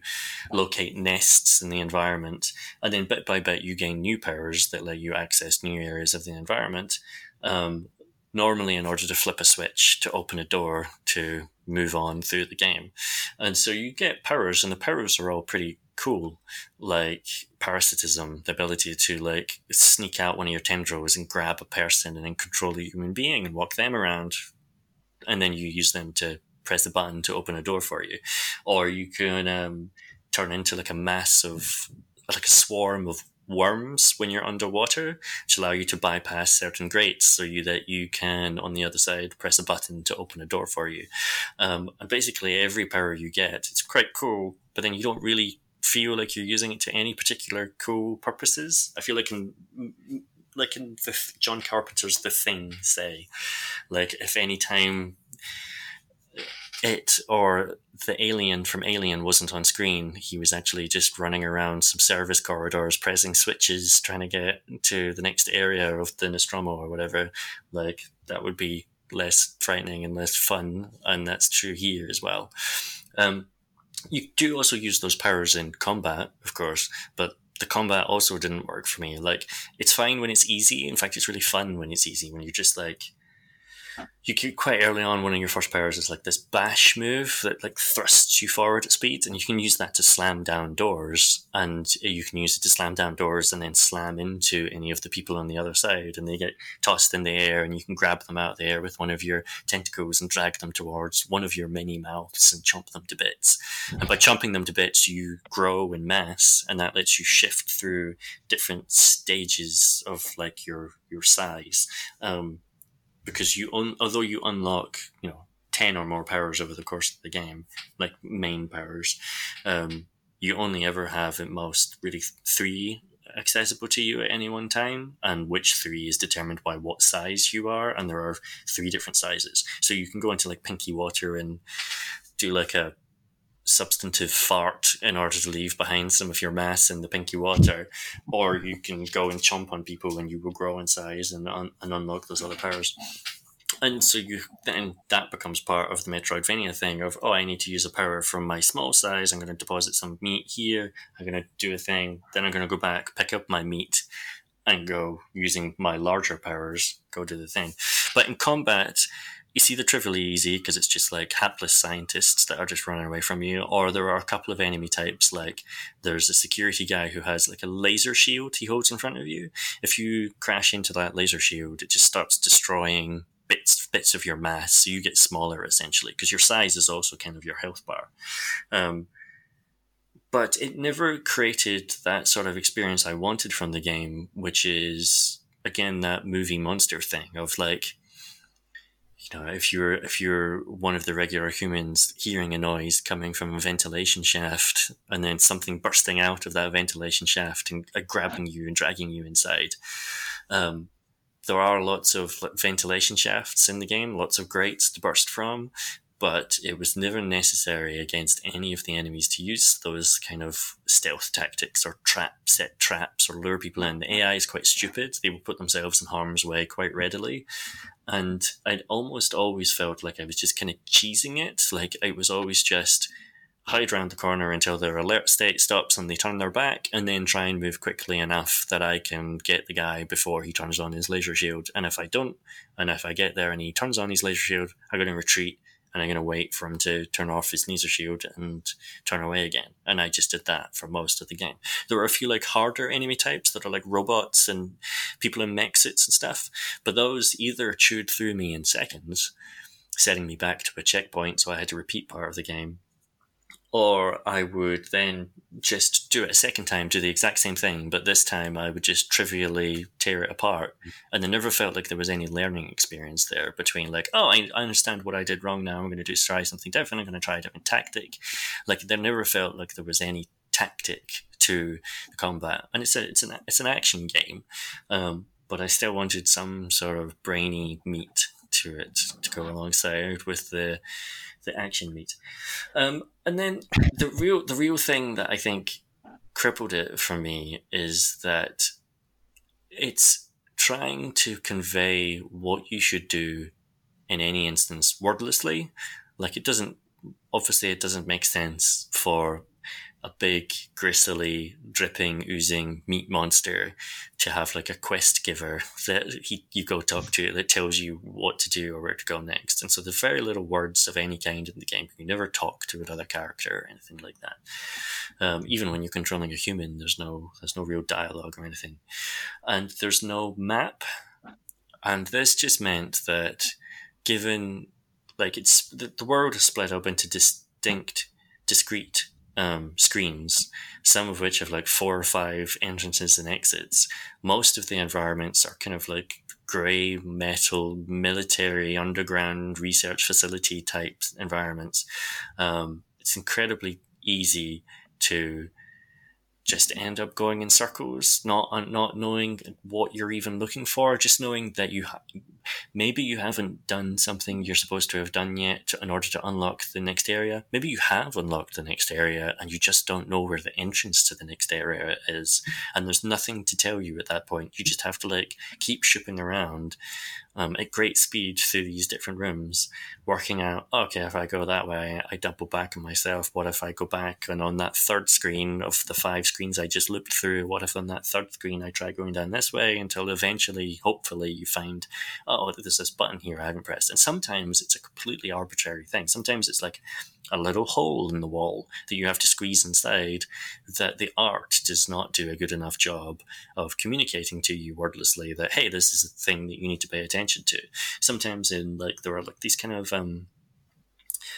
locate nests in the environment, and then bit by bit you gain new powers that let you access new areas of the environment. Um, normally, in order to flip a switch to open a door to move on through the game, and so you get powers, and the powers are all pretty cool, like parasitism, the ability to like sneak out one of your tendrils and grab a person and then control a human being and walk them around and then you use them to press the button to open a door for you, or you can um, turn into like a mass of like a swarm of worms when you're underwater, which allow you to bypass certain grates, so you that you can on the other side press a button to open a door for you. Um, and basically, every power you get, it's quite cool, but then you don't really feel like you're using it to any particular cool purposes. I feel like in like in the John Carpenter's The Thing, say, like if any time it or the alien from Alien wasn't on screen, he was actually just running around some service corridors, pressing switches, trying to get to the next area of the Nostromo or whatever. Like that would be less frightening and less fun, and that's true here as well. Um, you do also use those powers in combat, of course, but the combat also didn't work for me. Like, it's fine when it's easy. In fact, it's really fun when it's easy, when you're just like, you get quite early on one of your first powers is like this bash move that like thrusts you forward at speed and you can use that to slam down doors and you can use it to slam down doors and then slam into any of the people on the other side and they get tossed in the air and you can grab them out of the air with one of your tentacles and drag them towards one of your many mouths and chomp them to bits. And by chomping them to bits you grow in mass and that lets you shift through different stages of like your your size. Um, because you un- although you unlock you know 10 or more powers over the course of the game like main powers um, you only ever have at most really three accessible to you at any one time and which three is determined by what size you are and there are three different sizes. So you can go into like pinky water and do like a substantive fart in order to leave behind some of your mass in the pinky water, or you can go and chomp on people and you will grow in size and, un- and unlock those other powers. And so you then that becomes part of the Metroidvania thing of oh I need to use a power from my small size. I'm going to deposit some meat here. I'm going to do a thing. Then I'm going to go back, pick up my meat, and go using my larger powers. Go do the thing. But in combat, it's either trivially easy because it's just like hapless scientists that are just running away from you, or there are a couple of enemy types like there's a security guy who has like a laser shield he holds in front of you. If you crash into that laser shield, it just starts destroying bits bits of your mass, so you get smaller essentially because your size is also kind of your health bar. Um, but it never created that sort of experience I wanted from the game, which is again that movie monster thing of like know, if you're if you're one of the regular humans hearing a noise coming from a ventilation shaft and then something bursting out of that ventilation shaft and uh, grabbing you and dragging you inside, um, there are lots of ventilation shafts in the game, lots of grates to burst from, but it was never necessary against any of the enemies to use those kind of stealth tactics or trap set traps or lure people in. The AI is quite stupid. They will put themselves in harm's way quite readily. And I'd almost always felt like I was just kind of cheesing it. Like it was always just hide around the corner until their alert state stops and they turn their back, and then try and move quickly enough that I can get the guy before he turns on his laser shield. And if I don't, and if I get there and he turns on his laser shield, I'm going to retreat and I'm going to wait for him to turn off his laser shield and turn away again. And I just did that for most of the game. There were a few like harder enemy types that are like robots and people in mech suits and stuff, but those either chewed through me in seconds, setting me back to a checkpoint, so I had to repeat part of the game, or I would then just do it a second time, do the exact same thing, but this time I would just trivially tear it apart. And I never felt like there was any learning experience there between like, oh, I, I understand what I did wrong now. I'm going to do try something different. I'm going to try a different tactic. Like there never felt like there was any tactic to the combat. And it's a, it's an, it's an action game. Um, but I still wanted some sort of brainy meat to it to go alongside with the the action meat. Um, and then the real the real thing that I think crippled it for me is that it's trying to convey what you should do in any instance wordlessly. Like it doesn't obviously it doesn't make sense for a big, gristly, dripping, oozing meat monster to have like a quest giver that he, you go talk to that tells you what to do or where to go next. And so there's very little words of any kind in the game. You never talk to another character or anything like that. Um, even when you're controlling a human, there's no there's no real dialogue or anything, and there's no map. And this just meant that, given like it's the, the world is split up into distinct, discrete um, screens, some of which have like four or five entrances and exits. Most of the environments are kind of like grey metal military underground research facility type environments. Um, it's incredibly easy to just end up going in circles, not not knowing what you're even looking for, just knowing that you ha- maybe you haven't done something you're supposed to have done yet in order to unlock the next area. Maybe you have unlocked the next area and you just don't know where the entrance to the next area is, and there's nothing to tell you at that point. You just have to like keep shipping around um, at great speed through these different rooms, working out, okay, if I go that way, I double back on myself. What if I go back and on that third screen of the five screens I just looked through, what if on that third screen I try going down this way until eventually, hopefully, you find, oh, there's this button here I haven't pressed. And sometimes it's a completely arbitrary thing. Sometimes it's like, a little hole in the wall that you have to squeeze inside that the art does not do a good enough job of communicating to you wordlessly that hey this is a thing that you need to pay attention to. Sometimes in like there are like these kind of um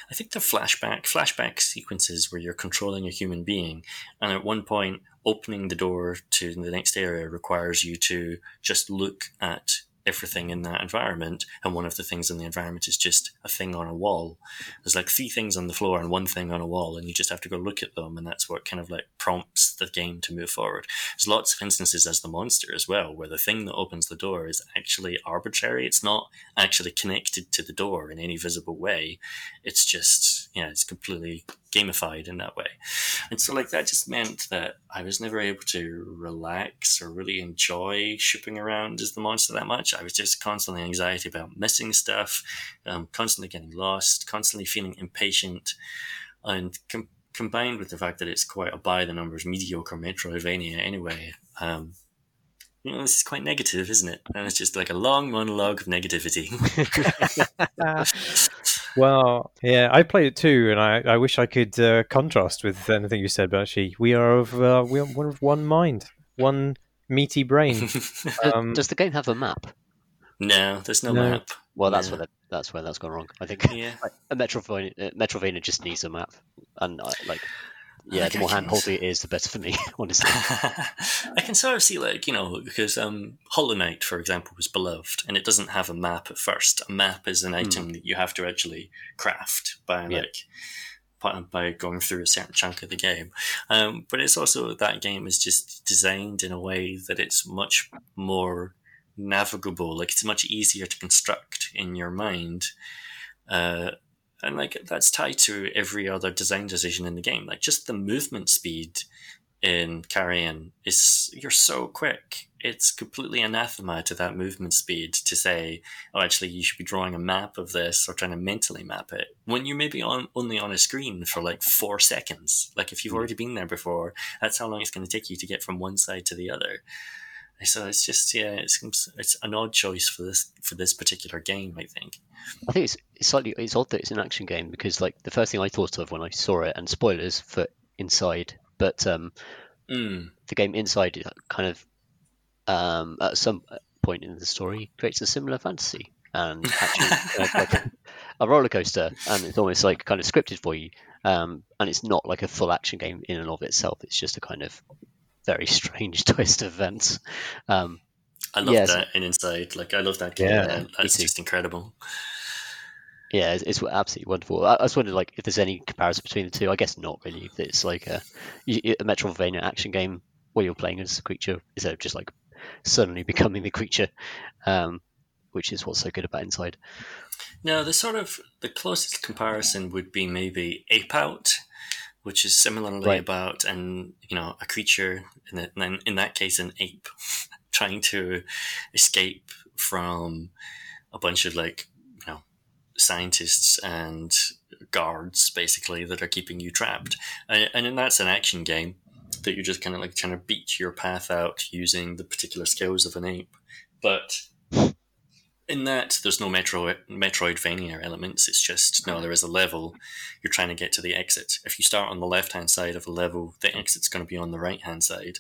I think they're flashback flashback sequences where you're controlling a human being, and at one point, opening the door to the next area requires you to just look at everything in that environment. And one of the things in the environment is just a thing on a wall. There's like three things on the floor and one thing on a wall, and you just have to go look at them. And that's what kind of like prompts the game to move forward. There's lots of instances as the monster as well, where the thing that opens the door is actually arbitrary. It's not actually connected to the door in any visible way. It's just, yeah, it's completely gamified in that way. And so, like, that just meant that I was never able to relax or really enjoy shipping around as the monster that much. I was just constantly anxiety about missing stuff, um, constantly getting lost, constantly feeling impatient, and com- combined with the fact that it's quite a by the numbers mediocre Metroidvania anyway. Um, you know, this is quite negative, isn't it? And it's just like a long monologue of negativity. well, yeah, I played it too, and I, I wish I could uh, contrast with anything you said. But actually, we are of uh, we are of one mind, one meaty brain. um, Does the game have a map? No, there's no, no. map. Well, that's where that's where that's gone wrong. I think yeah. a Metroidvania, Metroidvania just needs a map, and uh, like yeah, like the more handholdy it is, the better for me, honestly. I can sort of see, like, you know, because um, Hollow Knight, for example, was beloved, and it doesn't have a map at first. A map is an hmm. item mm. that you have to actually craft by, yeah. like, by going through a certain chunk of the game. Um, but it's also that game is just designed in a way that it's much more navigable. Like, it's much easier to construct in your mind. Uh, and like that's tied to every other design decision in the game. Like just the movement speed in Carrion is you're so quick. It's completely anathema to that movement speed to say, oh, actually, you should be drawing a map of this or trying to mentally map it when you may be on only on a screen for like four seconds. Like if you've hmm. already been there before, that's how long it's going to take you to get from one side to the other. So it's just yeah, it's it's an odd choice for this for this particular game, I think. I think it's, it's slightly it's odd that it's an action game because like the first thing I thought of when I saw it, and spoilers for Inside, but um, mm. the game Inside kind of um, at some point in the story creates a similar fantasy and actually like a, a roller coaster, and it's almost like kind of scripted for you. Um, and it's not like a full action game in and of itself. It's just a kind of very strange twist of events. Um, I love yeah, that in Inside. Like I love that game. Yeah, that's just incredible. Yeah, it's, it's, absolutely wonderful. I, I was wondering like if there's any comparison between the two. I guess not really. It's like a, a Metroidvania action game where you're playing as a creature instead of just like suddenly becoming the creature, um, which is what's so good about Inside. Now, the sort of the closest comparison would be maybe Ape Out, which is similarly right. about and you know a creature in, the, in that case an ape trying to escape from a bunch of like you know scientists and guards basically that are keeping you trapped and, and that's an action game that you're just kind of like trying to beat your path out using the particular skills of an ape but in that there's no metro metroidvania elements it's just no there is a level you're trying to get to the exit if you start on the left hand side of a level the exit's going to be on the right hand side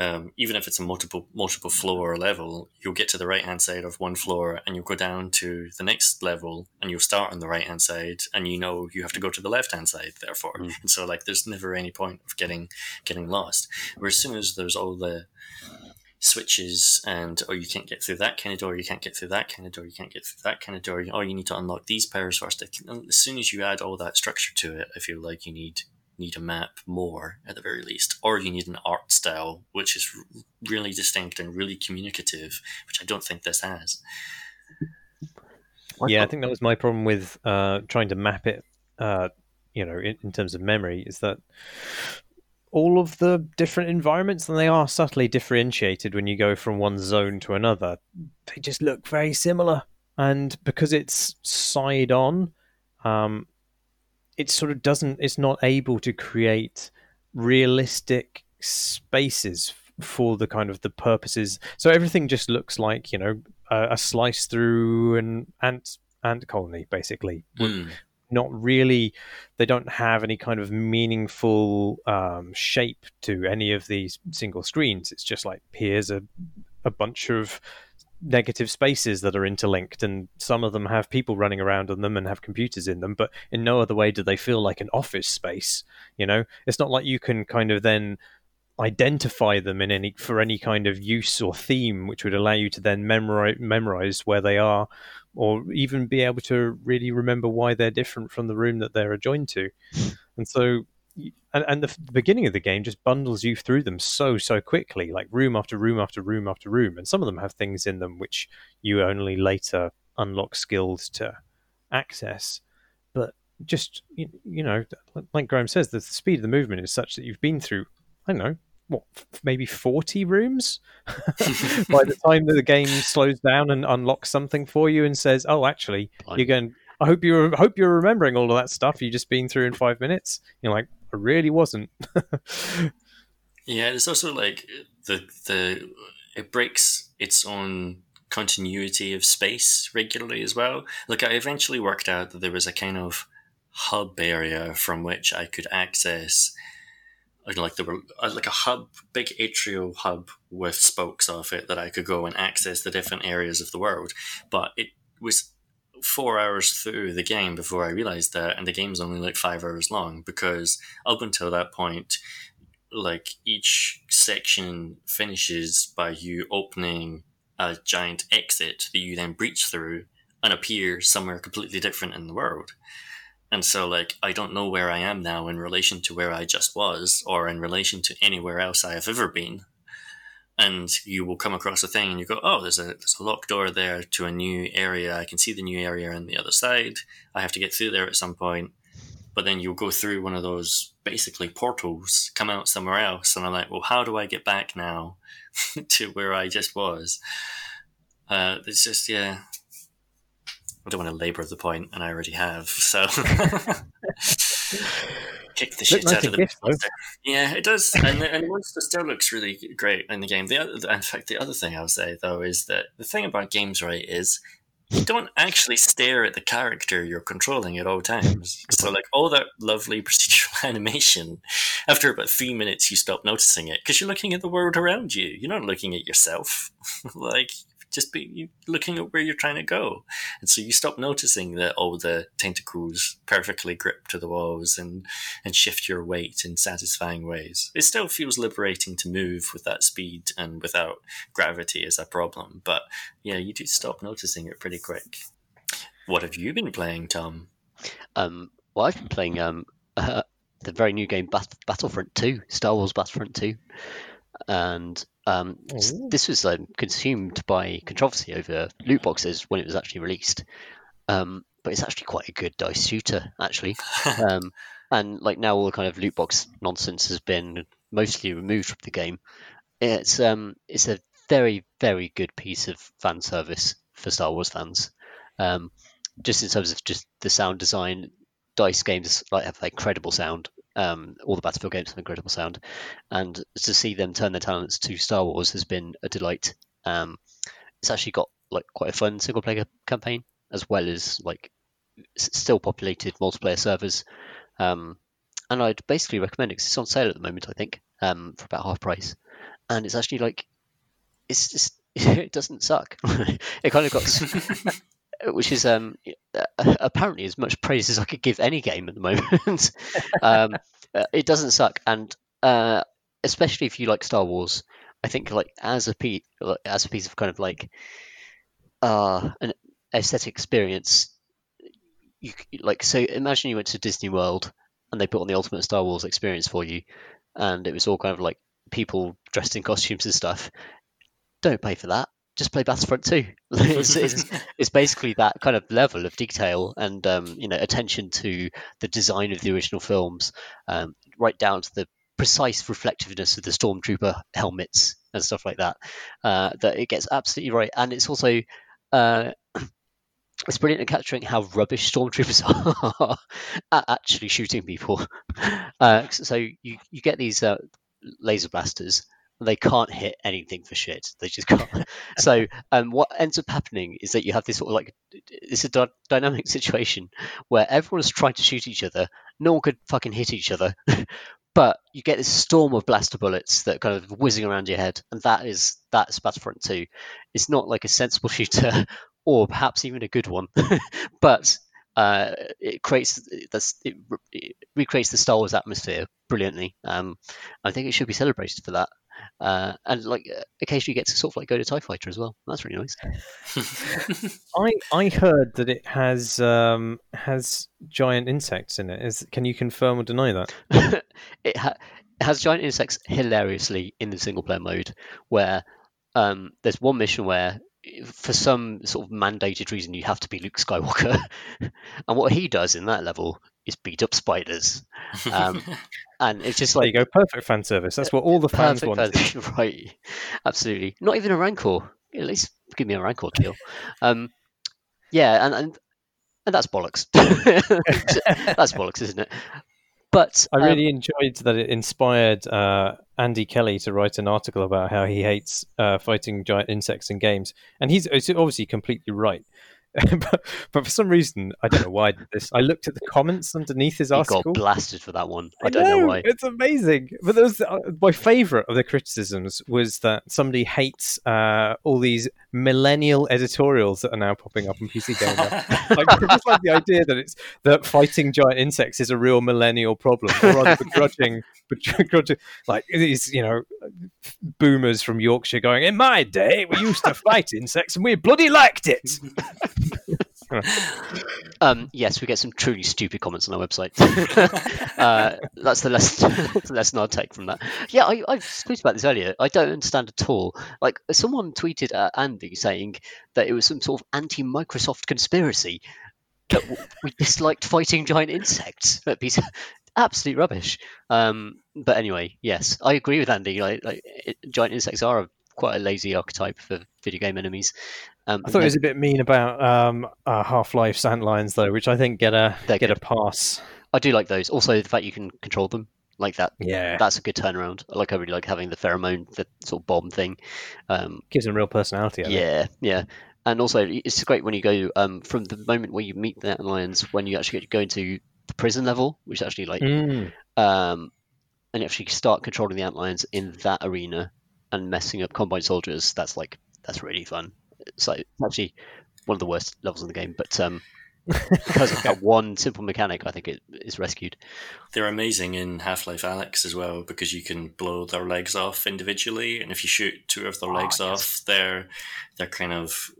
um, even if it's a multiple multiple floor level, you'll get to the right hand side of one floor and you'll go down to the next level and you'll start on the right hand side and you know you have to go to the left hand side therefore. Mm. And so like there's never any point of getting getting lost. Where as soon as there's all the switches and oh you can't get through that kind of door, you can't get through that kind of door, you can't get through that kind of door, oh you need to unlock these powers first. As soon as you add all that structure to it, I feel like you need need a map more at the very least, or you need an art style which is really distinct and really communicative, which I don't think this has. Yeah, I think that was my problem with uh, trying to map it. Uh, you know, in, in, terms of memory, is that all of the different environments, and they are subtly differentiated when you go from one zone to another. They just look very similar, and because it's side on, um, it sort of doesn't it's not able to create realistic spaces for the kind of the purposes so everything just looks like you know a, a slice through an ant ant colony basically mm. Not really they don't have any kind of meaningful um, shape to any of these single screens. It's just like here's a a bunch of negative spaces that are interlinked and some of them have people running around on them and have computers in them but in no other way do they feel like an office space you know? It's not like you can kind of then identify them in any for any kind of use or theme which would allow you to then memorize memorize where they are or even be able to really remember why they're different from the room that they're adjoined to. And so and, and the, the, beginning of the game just bundles you through them so so quickly like room after room after room after room. And some of them have things in them which you only later unlock skills to access. But just you, you know like graham says the speed of the movement is such that you've been through i don't know what maybe 40 rooms by the time that the game slows down and unlocks something for you and says oh actually you're going I hope you I hope you're remembering all of that stuff you just been through in five minutes. You're like, I really wasn't. yeah, it's also like the the it breaks its own continuity of space regularly as well. Like I eventually worked out that there was a kind of hub area from which I could access like there were uh, like a hub, big atrial hub with spokes off it that I could go and access the different areas of the world. But it was four hours through the game before I realized that, and the game's only like five hours long because up until that point, like each section finishes by you opening a giant exit that you then breach through and appear somewhere completely different in the world. And so, like, I don't know where I am now in relation to where I just was, or in relation to anywhere else I have ever been and you will come across a thing and you go, oh, there's a there's a locked door there to a new area. I can see the new area on the other side. I have to get through there at some point. But then you'll go through one of those basically portals, come out somewhere else, and I'm like, well, how do I get back now to where I just was? Uh, it's just yeah. I don't want to labour the point, and I already have. So kick the shit out of the gift. Yeah, it does, and the, and the monster still looks really great in the game. The other, in fact, the other thing I'll say though is that the thing about games, right, is you don't actually stare at the character you're controlling at all times. So, like all that lovely procedural animation, after about three minutes, you stop noticing it because you're looking at the world around you. You're not looking at yourself. like just be looking at where you're trying to go. And so you stop noticing that all the tentacles perfectly grip to the walls and, and shift your weight in satisfying ways. It still feels liberating to move with that speed and without gravity as a problem. But yeah, you do stop noticing it pretty quick. What have you been playing, Tom? Um, well, I've been playing um, uh, the very new game Bat- Battlefront 2, Star Wars Battlefront 2. And Um, this was um, consumed by controversy over loot boxes when it was actually released. Um, but it's actually quite a good DICE shooter, actually. um, and like now, all the kind of loot box nonsense has been mostly removed from the game. It's um, it's a very, very good piece of fan service for Star Wars fans. Um, just in terms of just the sound design, DICE games like have incredible sound. Um, all the Battlefield games have incredible sound, and to see them turn their talents to Star Wars has been a delight. Um, it's actually got like quite a fun single player campaign as well as like still populated multiplayer servers. Um, and I'd basically recommend it because it's on sale at the moment, I think, um, for about half price. And it's actually like, it's just, it doesn't suck. it kind of got, which is um, apparently as much praise as I could give any game at the moment. um, uh, it doesn't suck, and uh, especially if you like Star Wars, I think like as a piece, as a piece of kind of like uh, an aesthetic experience, you like so imagine you went to Disney World and they put on the ultimate Star Wars experience for you, and it was all kind of like people dressed in costumes and stuff. Don't pay for that. Just play Battlefront 2. it's, it's, it's, basically that kind of level of detail and um, you know attention to the design of the original films, um, right down to the precise reflectiveness of the stormtrooper helmets and stuff like that. Uh, that it gets absolutely right, and it's also uh, it's brilliant at capturing how rubbish stormtroopers are at actually shooting people. Uh, so you, you get these uh, laser blasters. They can't hit anything for shit. They just can't. so um, what ends up happening is that you have this sort of like it's a d- dynamic situation where everyone's trying to shoot each other. No one could fucking hit each other, but you get this storm of blaster bullets that are kind of whizzing around your head, and that is that's Battlefront 2. It's not like a sensible shooter or perhaps even a good one. but uh, it creates this, it, it, recreates the Star Wars atmosphere brilliantly. Um, I think it should be celebrated for that. Uh, and like occasionally you get to sort of like go to TIE Fighter as well. That's really nice. I I heard that it has um, has giant insects in it. Is can you confirm or deny that? it, ha- it has giant insects hilariously in the single player mode, where um, there's one mission where for some sort of mandated reason, you have to be Luke Skywalker. and what he does in that level is beat up spiders. Um, and it's just like there you go, perfect fan service. That's what all the fans want. right, absolutely. Not even a rancor. At least give me a rancor kill. Um, yeah, and, and and that's bollocks. that's bollocks, isn't it? But I really um, enjoyed that it inspired uh, Andy Kelly to write an article about how he hates uh, fighting giant insects in games, and he's obviously completely right. but, but, for some reason, I don't know why I did this. I looked at the comments underneath his article. He got blasted for that one. I, I don't know, know, why. It's amazing. But was, uh, my favourite of the criticisms was that somebody hates uh, all these millennial editorials that are now popping up on PC Gamer. like, just like the idea that it's that fighting giant insects is a real millennial problem, or rather begrudging, begrudging like these you know boomers from Yorkshire going, "In my day, we used to fight insects and we bloody liked it." um, yes, we get some truly stupid comments on our website. uh, that's the lesson, the lesson I'll take from that. Yeah, I, I tweeted about this earlier. I don't understand at all. Like, someone tweeted at Andy saying that it was some sort of anti-Microsoft conspiracy that we disliked fighting giant insects. That'd be absolute rubbish. Um, but anyway, yes, I agree with Andy. Like, like it, giant insects are a, quite a lazy archetype for video game enemies. Um, I thought it was a bit mean about um, uh, Half Life's antlions though, which I think get a get good. a pass. I do like those. Also, the fact you can control them like that. Yeah, that's a good turnaround. I like. I really like having the pheromone, the sort of bomb thing. Um, Gives them real personality. yeah, yeah. And also, it's great when you go um, from the moment where you meet the lions when you actually get to go into the prison level, which is actually like, mm. um, and you actually start controlling the antlions in that arena and messing up combine soldiers. That's like that's really fun so it's actually one of the worst levels in the game, but um, because of that one simple mechanic, I think it is rescued. They're amazing in Half Life Alyx as well because you can blow their legs off individually, and if you shoot two of their oh, legs yes. off, their their kind of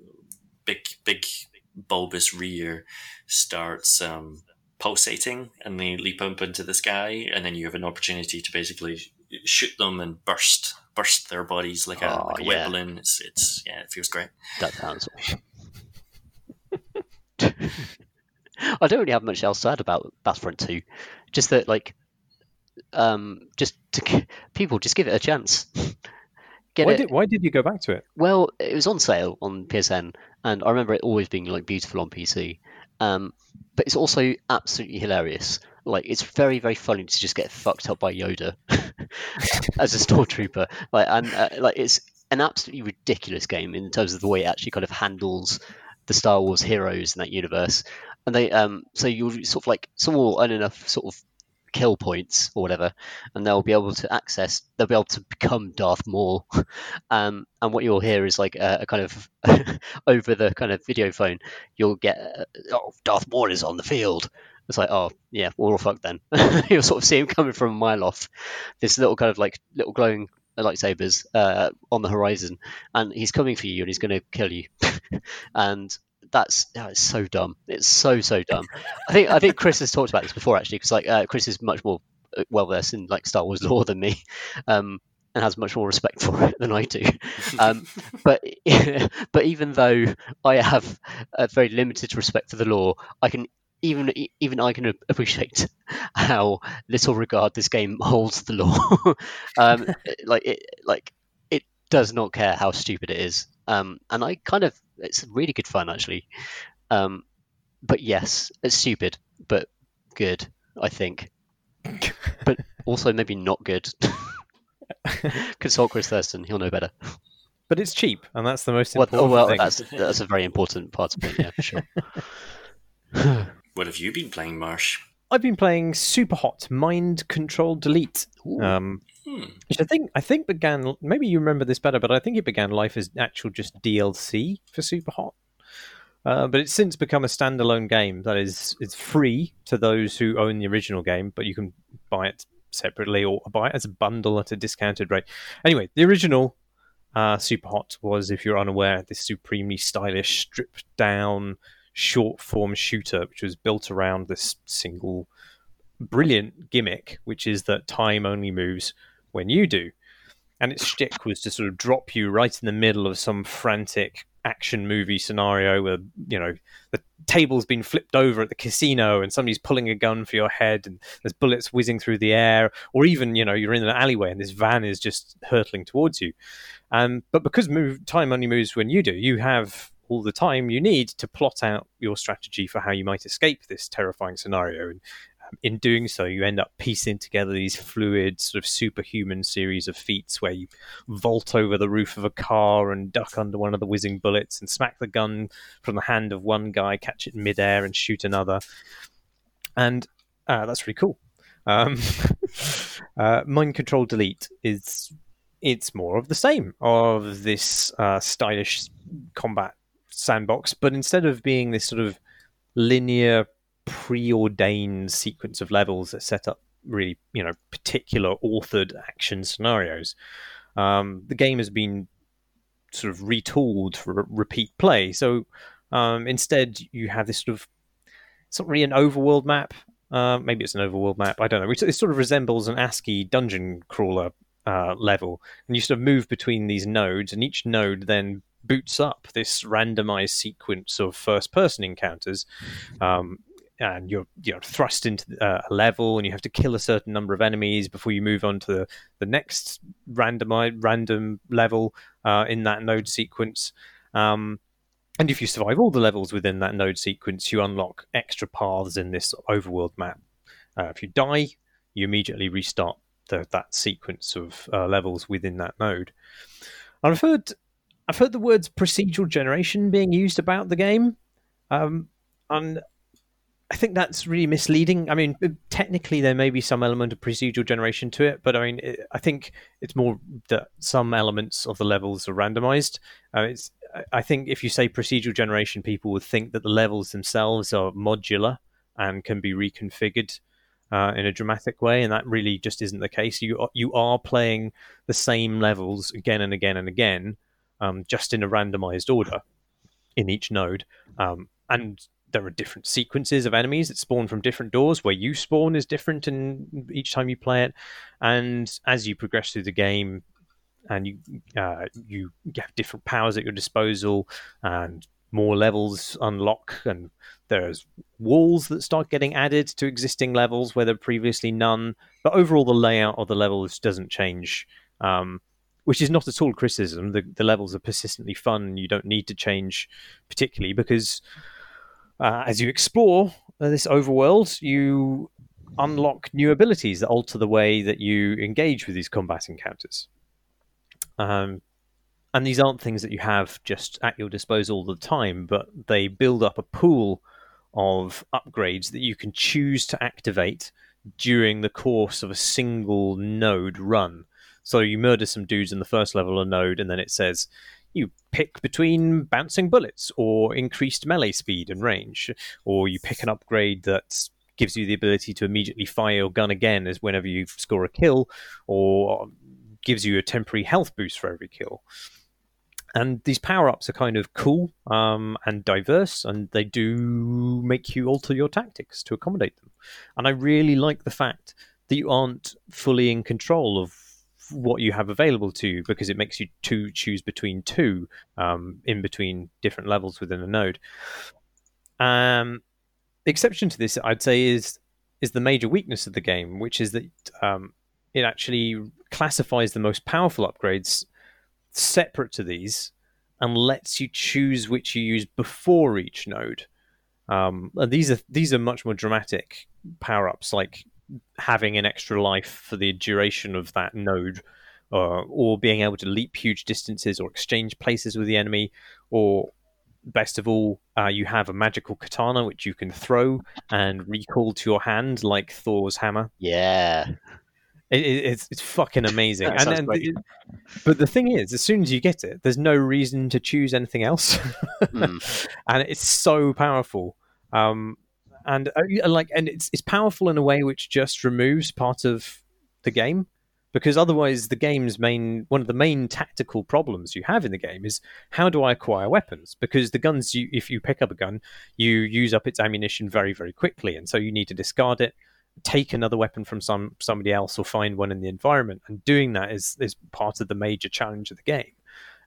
big big bulbous rear starts um, pulsating, and they leap up into the sky, and then you have an opportunity to basically shoot them and burst burst their bodies like a, Oh, like a wet yeah. balloon. It's it's yeah, it feels great. That sounds. I don't really have much else to add about Battlefront 2. Just that, like, um, just to, g- people just give it a chance. Get Why it. did, why did you go back to it? Well, it was on sale on PSN, and I remember it always being like beautiful on PC. Um, but it's also absolutely hilarious. Like it's very, very funny to just get fucked up by Yoda as a stormtrooper. Like and uh, like it's an absolutely ridiculous game in terms of the way it actually kind of handles the Star Wars heroes in that universe. And they um so you'll sort of like someone will earn enough sort of kill points or whatever, and they'll be able to access. They'll be able to become Darth Maul. um, and what you'll hear is like a, a kind of over the kind of video phone, you'll get uh, oh Darth Maul is on the field. It's like oh yeah, we're all fucked then. you'll sort of see him coming from a mile off. This little kind of like little glowing lightsabers uh, on the horizon, and he's coming for you, and he's going to kill you. and that's oh, it's so dumb. It's so so dumb. I think I think Chris has talked about this before actually, because like uh, Chris is much more well versed in like Star Wars lore than me, um, and has much more respect for it than I do. Um, but but even though I have a very limited respect for the lore, I can even even I can appreciate how little regard this game holds the lore. um, like it like it does not care how stupid it is. Um, and I kind of it's really good fun actually. Um, but yes, it's stupid, but good, I think. but also maybe not good. Consult Chris Thursten; he'll know better. But it's cheap, and that's the most Well, oh, well, thing. that's that's a very important part of it. Yeah, for sure. What have you been playing, Marsh? I've been playing Superhot Mind Control Delete, um, Hmm. which I think I think began. Maybe you remember this better, but I think it began life as actual just DLC for Superhot. Uh, but it's since become a standalone game that is is free to those who own the original game, but you can buy it separately or buy it as a bundle at a discounted rate. Anyway, the original uh, Superhot was, if you're unaware, this supremely stylish, stripped down short form shooter, which was built around this single brilliant gimmick, which is that time only moves when you do. And its shtick was to sort of drop you right in the middle of some frantic action movie scenario where, you know, the table's been flipped over at the casino and somebody's pulling a gun for your head and there's bullets whizzing through the air, or even, you know, you're in an alleyway and this van is just hurtling towards you. Um, but because move, time only moves when you do, you have all the time you need to plot out your strategy for how you might escape this terrifying scenario. And in doing so, you end up piecing together these fluid, sort of superhuman series of feats where you vault over the roof of a car and duck under one of the whizzing bullets and smack the gun from the hand of one guy, catch it midair, and shoot another. And uh, that's really cool. Um, uh, Mind Control Delete is it's more of the same of this uh, stylish combat sandbox, but instead of being this sort of linear, preordained sequence of levels that set up really, you know, particular authored action scenarios, um, the game has been sort of retooled for repeat play. So um, instead, you have this sort of it's not really an overworld map. Uh, maybe it's an overworld map. I don't know. It sort of resembles an ASCII dungeon crawler uh, level, and you sort of move between these nodes, and each node then boots up this randomized sequence of first-person encounters. Um, and you're you know thrust into uh, a level, and you have to kill a certain number of enemies before you move on to the, the next randomized random level uh, in that node sequence. Um, and if you survive all the levels within that node sequence, you unlock extra paths in this overworld map. Uh, if you die, you immediately restart the, that sequence of uh, levels within that node. I've heard, I've heard the words procedural generation being used about the game, um, and I think that's really misleading. I mean, technically there may be some element of procedural generation to it, but I mean, it, I think it's more that some elements of the levels are randomized. Uh, it's I think if you say procedural generation, people would think that the levels themselves are modular and can be reconfigured uh, in a dramatic way, and that really just isn't the case. You are, you are playing the same levels again and again and again, um, just in a randomized order in each node, um, and there are different sequences of enemies that spawn from different doors. Where you spawn is different in each time you play it, and as you progress through the game, and you uh, you have different powers at your disposal, and more levels unlock, and there's walls that start getting added to existing levels where there previously none. But overall, the layout of the levels doesn't change. Um, which is not at all criticism. The, the levels are persistently fun, you don't need to change particularly because uh, as you explore uh, this overworld, you unlock new abilities that alter the way that you engage with these combat encounters. Um, and these aren't things that you have just at your disposal all the time, but they build up a pool of upgrades that you can choose to activate during the course of a single node run. So you murder some dudes in the first level of node, and then it says you pick between bouncing bullets or increased melee speed and range, or you pick an upgrade that gives you the ability to immediately fire your gun again as whenever you score a kill, or gives you a temporary health boost for every kill. And these power ups are kind of cool um, and diverse, and they do make you alter your tactics to accommodate them. And I really like the fact that you aren't fully in control of what you have available to you because it makes you to choose between two um, in between different levels within a node. Um, the exception to this, I'd say, is is the major weakness of the game, which is that um, it actually classifies the most powerful upgrades separate to these and lets you choose which you use before each node. Um, and these are these are much more dramatic power ups, like having an extra life for the duration of that node, uh, or being able to leap huge distances, or exchange places with the enemy, or best of all, uh, you have a magical katana which you can throw and recall to your hand like Thor's hammer. Yeah. It, it, it's it's fucking amazing. and it, but the thing is, as soon as you get it, there's no reason to choose anything else, mm. and it's so powerful. Um, and uh, like, and it's it's powerful in a way which just removes part of the game because otherwise the game's main one of the main tactical problems you have in the game is how do I acquire weapons? Because the guns you if you pick up a gun you use up its ammunition very very quickly and so you need to discard it take another weapon from some somebody else or find one in the environment and doing that is is part of the major challenge of the game.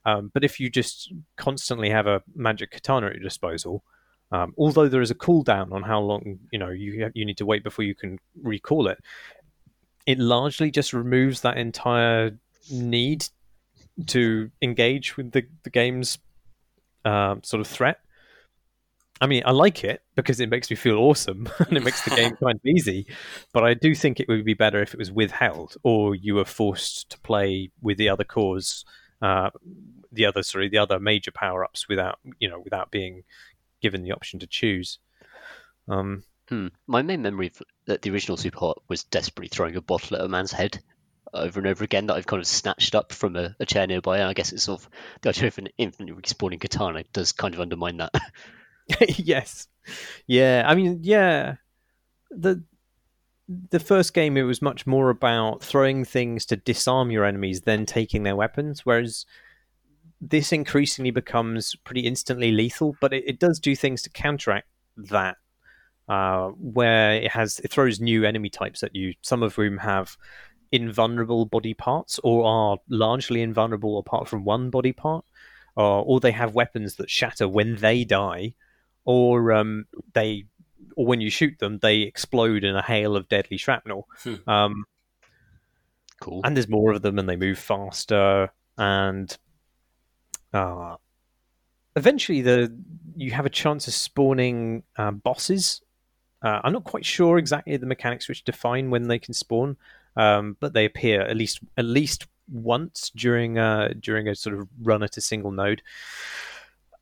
Um, but if you just constantly have a magic katana at your disposal um, although there is a cooldown on how long you know you you need to wait before you can recall it it largely just removes that entire need to engage with the, the game's um, sort of threat. I mean, I like it because it makes me feel awesome and it makes the game kind of easy. But I do think it would be better if it was withheld or you were forced to play with the other cores, uh, the other sorry, the other major power ups without you know without being given the option to choose. Um, Hmm. My main memory that the original Superhot was desperately throwing a bottle at a man's head over and over again that I've kind of snatched up from a, a chair nearby. And I guess it's sort of the idea of an infinitely respawning katana does kind of undermine that. yes. Yeah. I mean, yeah. The the first game it was much more about throwing things to disarm your enemies than taking their weapons, whereas this increasingly becomes pretty instantly lethal, but it, it does do things to counteract that uh, where it has it throws new enemy types at you, some of whom have invulnerable body parts or are largely invulnerable apart from one body part, or, or they have weapons that shatter when they die, or um, they or when you shoot them, they explode in a hail of deadly shrapnel. Hmm. Um, cool. And there's more of them, and they move faster. And uh, eventually, the you have a chance of spawning uh, bosses uh, I'm not quite sure exactly the mechanics which define when they can spawn, um, but they appear at least at least once during uh, during a sort of run at a single node,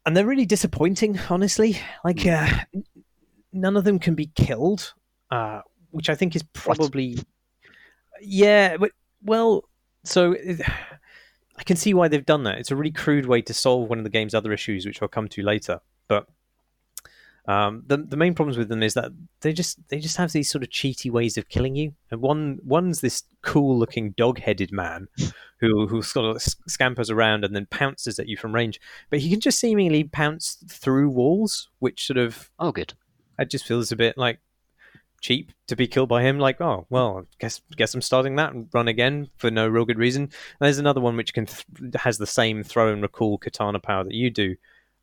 and they're really disappointing. Honestly, like hmm. uh, none of them can be killed, uh, which I think is probably what? yeah. But well, so. I can see why they've done that. It's a really crude way to solve one of the game's other issues, which I'll come to later. But um, the the main problems with them is that they just they just have these sort of cheaty ways of killing you. And one one's this cool looking dog headed man who who sort of scampers around and then pounces at you from range. But he can just seemingly pounce through walls, which sort of oh good. It just feels a bit like cheap to be killed by him. Like, oh well, guess guess I'm starting that and run again for no real good reason. And there's another one which can th- has the same throw and recall katana power that you do,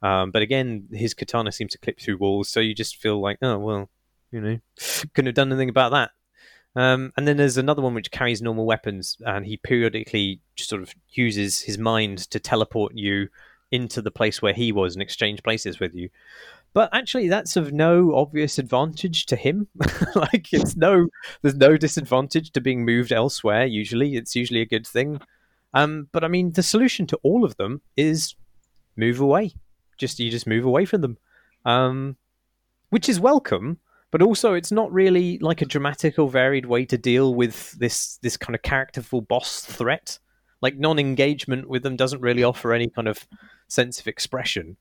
um, but again, his katana seems to clip through walls, so you just feel like, oh well, you know, couldn't have done anything about that. Um, and then there's another one which carries normal weapons, and he periodically sort of uses his mind to teleport you into the place where he was and exchange places with you. But actually, that's of no obvious advantage to him. like it's no, there's no disadvantage to being moved elsewhere. Usually, it's usually a good thing. Um, but I mean, the solution to all of them is move away. Just you just move away from them, um, which is welcome. But also, it's not really like a dramatic or varied way to deal with this this kind of characterful boss threat. Like non-engagement with them doesn't really offer any kind of sense of expression.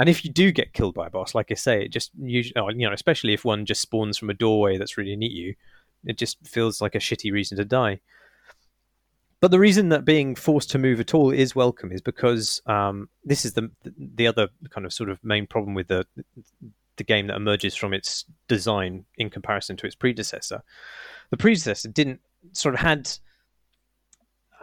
And if you do get killed by a boss, like I say, it just usually, you know, especially if one just spawns from a doorway that's really neat you, it just feels like a shitty reason to die. But the reason that being forced to move at all is welcome is because um, this is the the other kind of sort of main problem with the the game that emerges from its design in comparison to its predecessor. The predecessor didn't sort of had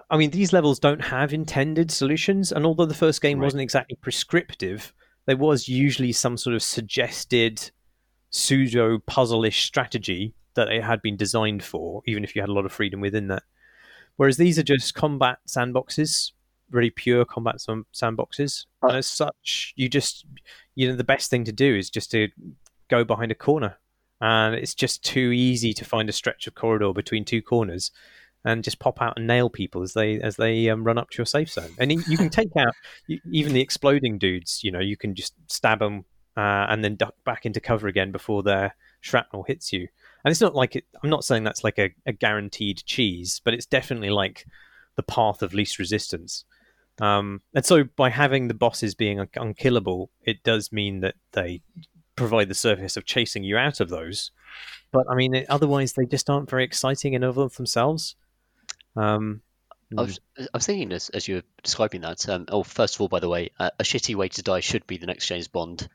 I mean, these levels don't have intended solutions, and although the first game right. wasn't exactly prescriptive, there was usually some sort of suggested pseudo puzzle-ish strategy that it had been designed for, even if you had a lot of freedom within that. Whereas these are just combat sandboxes, really pure combat sandboxes, and as such, you just you know the best thing to do is just to go behind a corner, and it's just too easy to find a stretch of corridor between two corners and just pop out and nail people as they as they um, run up to your safe zone. And you can take out even the exploding dudes. You know, you can just stab them uh, and then duck back into cover again before their shrapnel hits you. And it's not like it, I'm not saying that's like a, a guaranteed cheese, but it's definitely like the path of least resistance. Um, and so by having the bosses being un- unkillable, it does mean that they provide the service of chasing you out of those. But I mean, it, otherwise they just aren't very exciting in of themselves. Um, I was, I was thinking as, as you were describing that. Um, oh, first of all, by the way, uh, a shitty way to die should be the next James Bond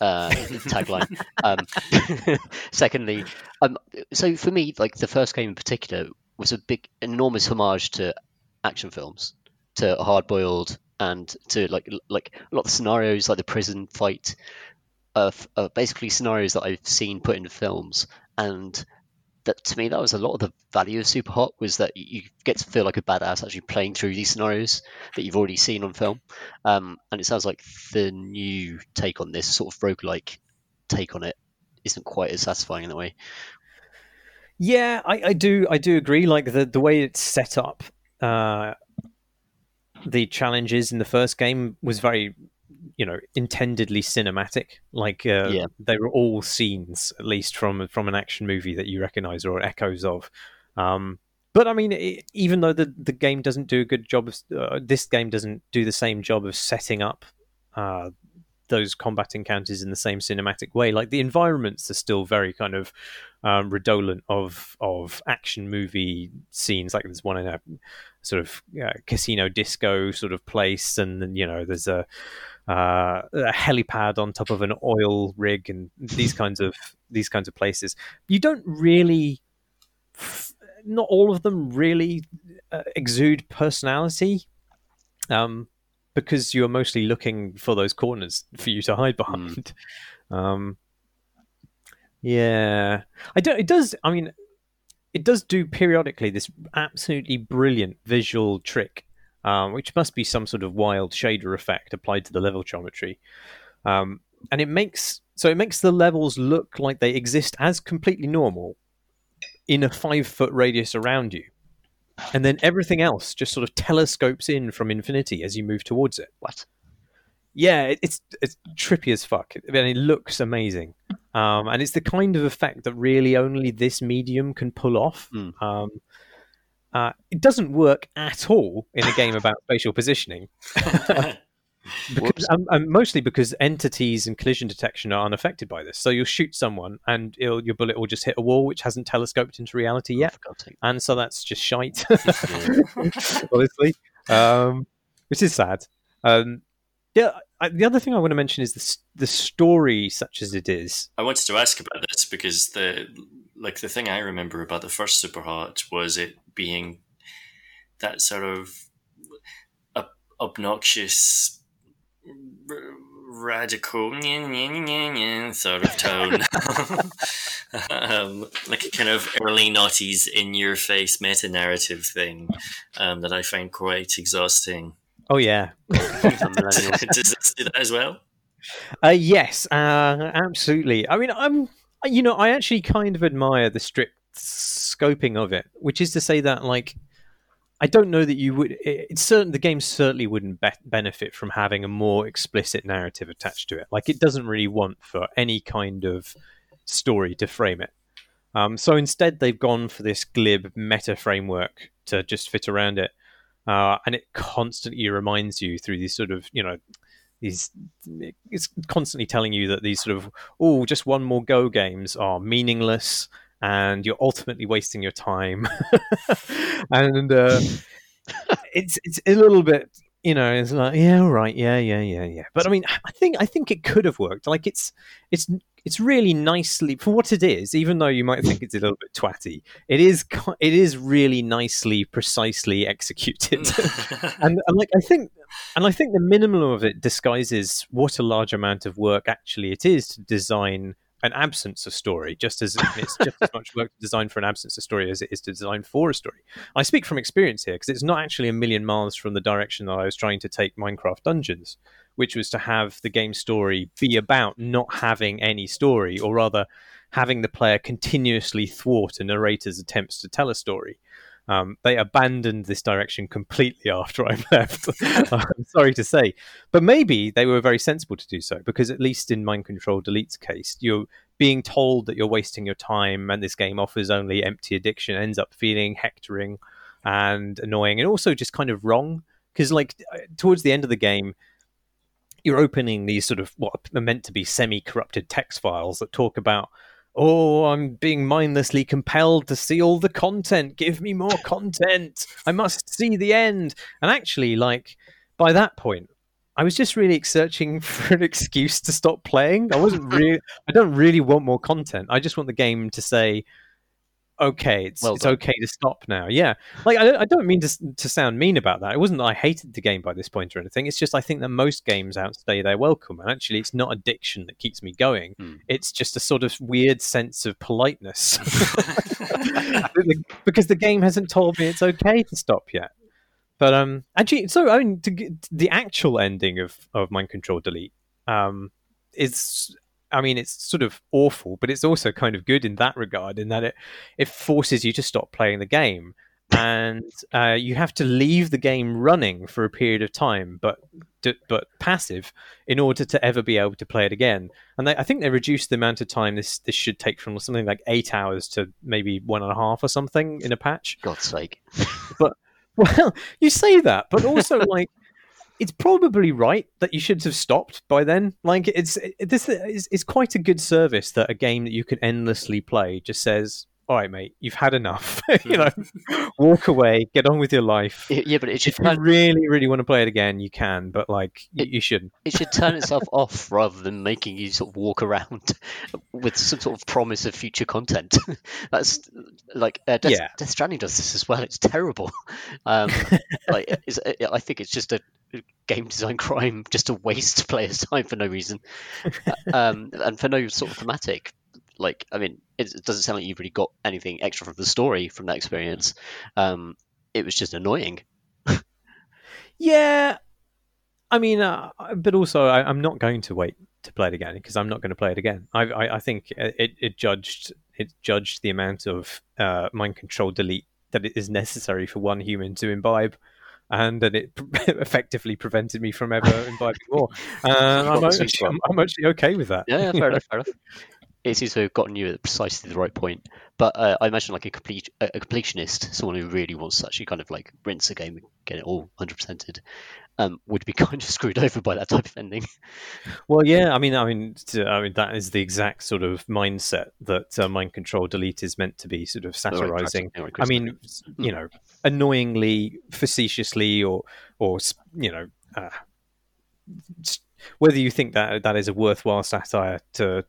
uh, tagline. Um, secondly, um, so for me, like the first game in particular was a big, enormous homage to action films, to hard boiled, and to like like a lot of scenarios, like the prison fight, uh, uh, basically scenarios that I've seen put in films, and that to me that was a lot of the value of Superhot was that you get to feel like a badass actually playing through these scenarios that you've already seen on film. Um, and it sounds like the new take on this sort of roguelike take on it isn't quite as satisfying in that way. Yeah, I, I do I do agree. Like the the way it's set up, uh, the challenges in the first game was very you know intendedly cinematic like uh, yeah. they were all scenes at least from from an action movie that you recognize or echoes of um, but I mean, it, even though the the game doesn't do a good job of uh, this game doesn't do the same job of setting up uh, those combat encounters in the same cinematic way. Like the environments are still very kind of um, redolent of of action movie scenes. Like there's one in a sort of uh, casino disco sort of place, and then you know there's a uh, a helipad on top of an oil rig and these kinds of these kinds of places. You don't really, not all of them really uh, exude personality, um, because you're mostly looking for those corners for you to hide behind. Mm. Um, yeah, I don't. It does. I mean, it does do periodically this absolutely brilliant visual trick um, which must be some sort of wild shader effect applied to the level geometry. Um, and it makes so it makes the levels look like they exist as completely normal in a five foot radius around you. And then everything else just sort of telescopes in from infinity as you move towards it. What? Yeah, it's it's trippy as fuck. I mean, it looks amazing, um, and it's the kind of effect that really only this medium can pull off. Mm. Um, uh, it doesn't work at all in a game about spatial positioning. because, um, um, mostly because entities and collision detection are unaffected by this. So you'll shoot someone and your bullet will just hit a wall which hasn't telescoped into reality yet. And so that's just shite, honestly, um, which is sad. Um, yeah, I, the other thing I want to mention is the, the story, such as it is. I wanted to ask about this because the like the thing I remember about the first Superhot was it being that sort of obnoxious radical sort of tone, um, like a kind of early noughties in your face meta narrative thing um, that I find quite exhausting. Oh yeah, does this do that as well? Uh, yes, uh, absolutely. I mean, I'm you know I actually kind of admire the strict scoping of it, which is to say that like I don't know that you would. It's certain the game certainly wouldn't be- benefit from having a more explicit narrative attached to it. Like it doesn't really want for any kind of story to frame it. Um, so instead, they've gone for this glib meta framework to just fit around it, uh, and it constantly reminds you through these sort of you know these it's constantly telling you that these sort of oh just one more go games are meaningless and you're ultimately wasting your time. and uh, it's it's a little bit, you know, it's like yeah, all right, yeah, yeah, yeah, yeah. But I mean, I think I think it could have worked. Like it's it's it's really nicely for what it is. Even though you might think it's a little bit twatty, it is it is really nicely, precisely executed. Mm. and, and like I think and I think the minimum of it disguises what a large amount of work actually it is to design an absence of story, just as it's just as much work to design for an absence of story as it is to design for a story. I speak from experience here because it's not actually a million miles from the direction that I was trying to take Minecraft Dungeons, which was to have the game story be about not having any story, or rather, having the player continuously thwart a narrator's attempts to tell a story. Um, they abandoned this direction completely after I left. I'm sorry to say, but maybe they were very sensible to do so because at least in Mind Control Delete's case, you're being told that you're wasting your time and this game offers only empty addiction ends up feeling hectoring and annoying and also just kind of wrong because like towards the end of the game you're opening these sort of what are meant to be semi-corrupted text files that talk about Oh, I'm being mindlessly compelled to see all the content. Give me more content. I must see the end. And actually, like, by that point, I was just really searching for an excuse to stop playing. I wasn't really, I don't really want more content. I just want the game to say, okay, it's well it's okay to stop now. Yeah, like I, I don't mean to to sound mean about that. It wasn't that I hated the game by this point or anything. It's just I think that most games outstay their welcome, and actually, it's not addiction that keeps me going. Hmm. It's just a sort of weird sense of politeness because the game hasn't told me it's okay to stop yet. But um, actually, so I mean, to get the actual ending of of Mind Control Delete um is I mean, it's sort of awful, but it's also kind of good in that regard, in that it it forces you to stop playing the game, and uh, you have to leave the game running for a period of time, but but passive, in order to ever be able to play it again. And they, I think they reduced the amount of time this this should take from something like eight hours to maybe one and a half or something in a patch. God's sake! but well, you say that, but also like it's probably right that you should have stopped by then. Like it's it, this is it's quite a good service that a game that you can endlessly play just says, "All right, mate, you've had enough. you know, walk away, get on with your life." Yeah, but it should. If you really, really want to play it again, you can, but like it, you shouldn't. It should turn itself off rather than making you sort of walk around with some sort of promise of future content. That's like uh, Death, yeah. Death Stranding does this as well. It's terrible. Um, like, it's, I think it's just a game design crime just to waste of players' time for no reason, um, and for no sort of thematic. Like, I mean, it, doesn't sound like you've really got anything extra from the story from that experience. Um, it was just annoying. yeah, I mean, uh, but also I, am not going to wait to play it again because I'm not going to play it again. I, I, I think it, it, judged it judged the amount of uh, mind control delete that it is necessary for one human to imbibe and then it effectively prevented me from ever imbibing more. Uh, I'm, actually, I'm, I'm, actually, okay with that. Yeah, yeah fair enough, fair enough. It seems to have gotten you at precisely the right point. But uh, I imagine like a complete a completionist, someone who really wants to actually kind of like rinse a game and get it all 100%ed, um, would be kind of screwed over by that type of ending. Well, yeah, I mean, I mean, I mean, that is the exact sort of mindset that uh, Mind Control Delete is meant to be sort of satirizing. I mean, you know, annoyingly, facetiously, or or you know. Uh, whether you think that that is a worthwhile satire to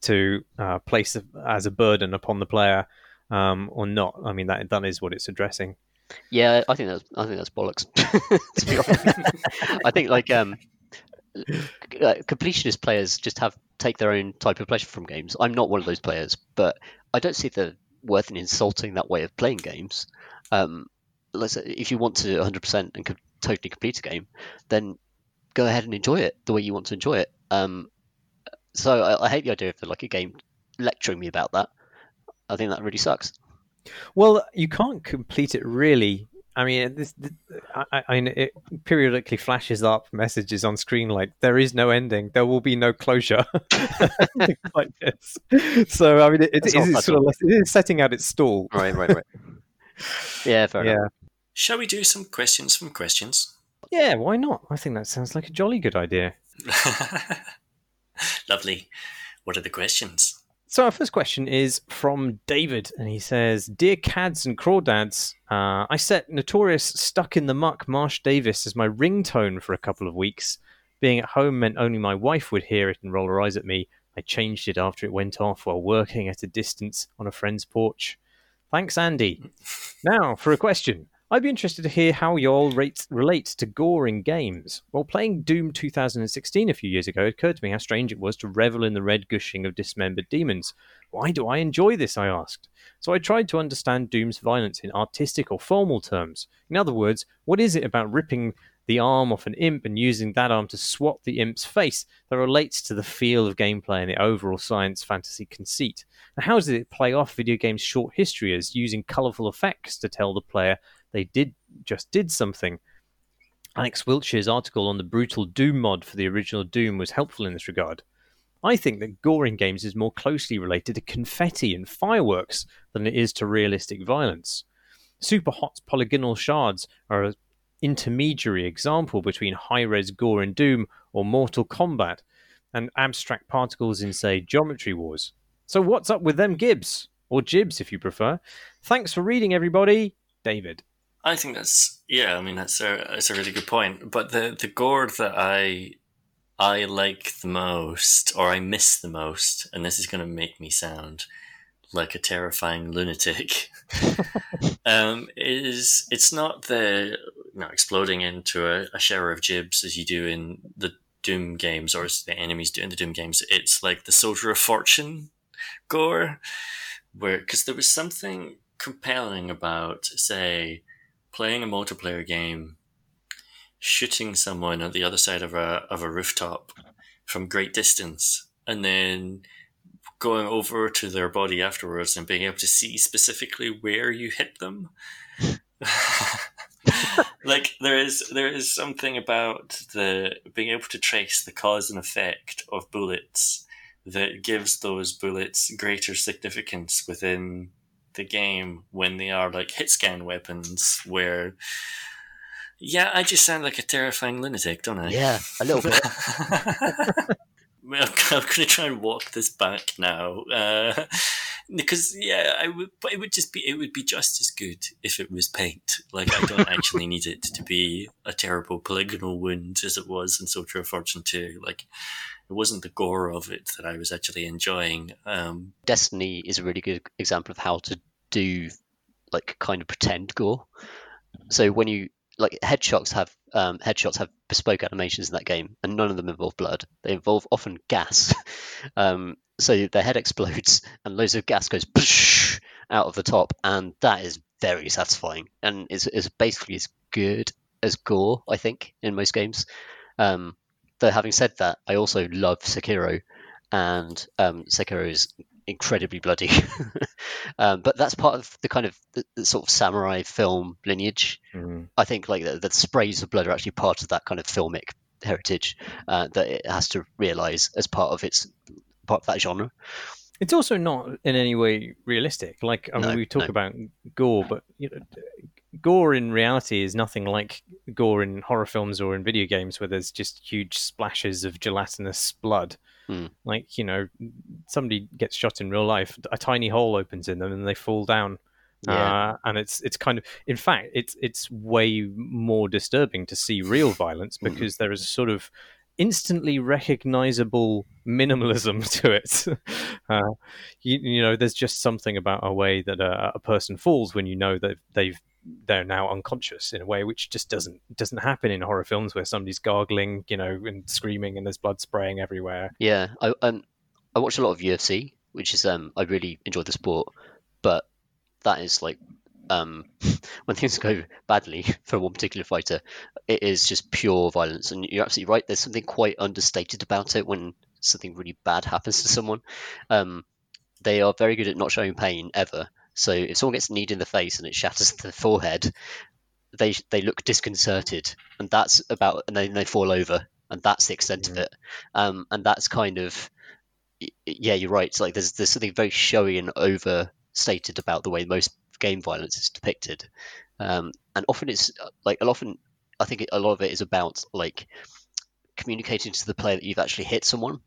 to uh, place as a burden upon the player um, or not. I mean, that that is what it's addressing. Yeah, I think that's I think that's bollocks. I think like um, completionist players just have take their own type of pleasure from games. I'm not one of those players, but I don't see the worth in insulting that way of playing games. Um, let's say if you want to 100% and co- totally complete a game, then go ahead and enjoy it the way you want to enjoy it. Um, so I, I hate the idea of like a game lecturing me about that. I think that really sucks. Well, you can't complete it really. I mean, this, this I, I, it periodically flashes up messages on screen like there is no ending, there will be no closure, like this. So I mean, it, it is sort of it is setting out its stall. Right, right, right. yeah, fair yeah. enough. Shall we do some questions from questions? Yeah, why not? I think that sounds like a jolly good idea. Lovely. What are the questions? So our first question is from David, and he says, "Dear Cads and Crawdads, uh, I set Notorious Stuck in the Muck Marsh Davies as my ringtone for a couple of weeks. Being at home meant only my wife would hear it and roll her eyes at me. I changed it after it went off while working at a distance on a friend's porch. Thanks, Andy. now for a question. I'd be interested to hear how y'all rate, relate to gore in games. While playing Doom 2016 a few years ago, it occurred to me how strange it was to revel in the red gushing of dismembered demons. Why do I enjoy this? I asked. So I tried to understand Doom's violence in artistic or formal terms. In other words, what is it about ripping the arm off an imp and using that arm to swat the imp's face that relates to the feel of gameplay and the overall science fantasy conceit? And how does it play off video games' short history as using colourful effects to tell the player they did just did something. Alex Wiltshire's article on the brutal Doom mod for the original Doom was helpful in this regard. I think that gore in games is more closely related to confetti and fireworks than it is to realistic violence. Superhot polygonal shards are an intermediary example between high res gore in Doom or Mortal Kombat and abstract particles in, say, Geometry Wars. So, what's up with them gibs? Or Jibs, if you prefer. Thanks for reading, everybody. David. I think that's yeah. I mean, that's a that's a really good point. But the the gore that I I like the most, or I miss the most, and this is going to make me sound like a terrifying lunatic, um, is it's not the know, exploding into a, a shower of jibs as you do in the Doom games, or as the enemies do in the Doom games. It's like the Soldier of Fortune gore, where because there was something compelling about, say, playing a multiplayer game, shooting someone at the other side of a of a rooftop from great distance, and then going over to their body afterwards and being able to see specifically where you hit them. like there is there is something about the being able to trace the cause and effect of bullets that gives those bullets greater significance within the game when they are like hit scan weapons where yeah, I just sound like a terrifying lunatic, don't I? Yeah, a little bit. I'm, I'm going to try and walk this back now, uh, because yeah, I would. But it would just be. It would be just as good if it was paint. Like I don't actually need it to be a terrible polygonal wound as it was in Soldier of Fortune Two. Like it wasn't the gore of it that I was actually enjoying. Um, Destiny is a really good example of how to do like kind of pretend gore. So when you like headshots have um, headshots have bespoke animations in that game, and none of them involve blood. They involve often gas. um, so their head explodes, and loads of gas goes out of the top, and that is very satisfying, and is is basically as good as gore, I think, in most games. Um, though having said that, I also love Sekiro, and um, Sekiro is incredibly bloody. um, but that's part of the kind of the, the sort of samurai film lineage. Mm-hmm. I think like the, the, sprays of blood are actually part of that kind of filmic heritage uh, that it has to realize as part of its part of that genre. It's also not in any way realistic. Like I mean, no, we talk no. about gore, but you know, gore in reality is nothing like gore in horror films or in video games, where there's just huge splashes of gelatinous blood. Mm. Like you know, somebody gets shot in real life, a tiny hole opens in them, and they fall down. Yeah. Uh, and it's it's kind of in fact it's it's way more disturbing to see real violence hmm. because there is a sort of instantly recognizable minimalism to it. Uh, you, you, know, there's just something about a way that a, a, person falls when you know that they've they're now unconscious in a way which just doesn't doesn't happen in horror films where somebody's gargling, you know, and screaming and there's blood spraying everywhere. Yeah, I um, I watch a lot of UFC, which is um I really enjoy the sport, but that is like um, when things go badly for one particular fighter, it is just pure violence. And you're absolutely right. There's something quite understated about it when something really bad happens to someone. Um, they are very good at not showing pain ever. So if someone gets kneed in the face and it shatters the forehead, they they look disconcerted, and that's about, and then they fall over, and that's the extent mm-hmm. of it. Um, and that's kind of, yeah, you're right. It's like there's there's something very showy and overstated about the way most game violence is depicted, um, and often it's like often I think a lot of it is about like communicating to the player that you've actually hit someone.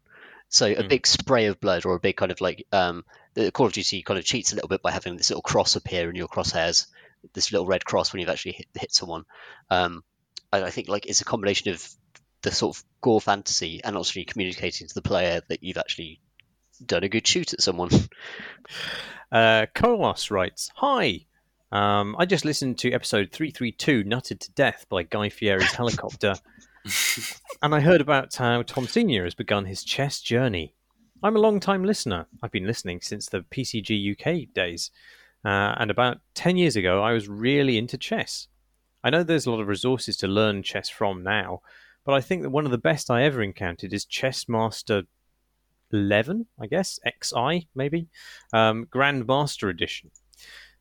So a mm. big spray of blood or a big kind of like um, the Call of Duty kind of cheats a little bit by having this little cross appear in your crosshairs, this little red cross when you've actually hit, hit someone. Um, I think like it's a combination of the sort of gore fantasy and also communicating to the player that you've actually done a good shoot at someone. Uh, Carlos writes, Hi, um, I just listened to episode 332, Nutted to Death by Guy Fieri's Helicopter, and I heard about how Tom Senior has begun his chess journey. I'm a long time listener. I've been listening since the PCG UK days. Uh, and about 10 years ago, I was really into chess. I know there's a lot of resources to learn chess from now, but I think that one of the best I ever encountered is Chessmaster 11, I guess, XI maybe, um, Grandmaster Edition.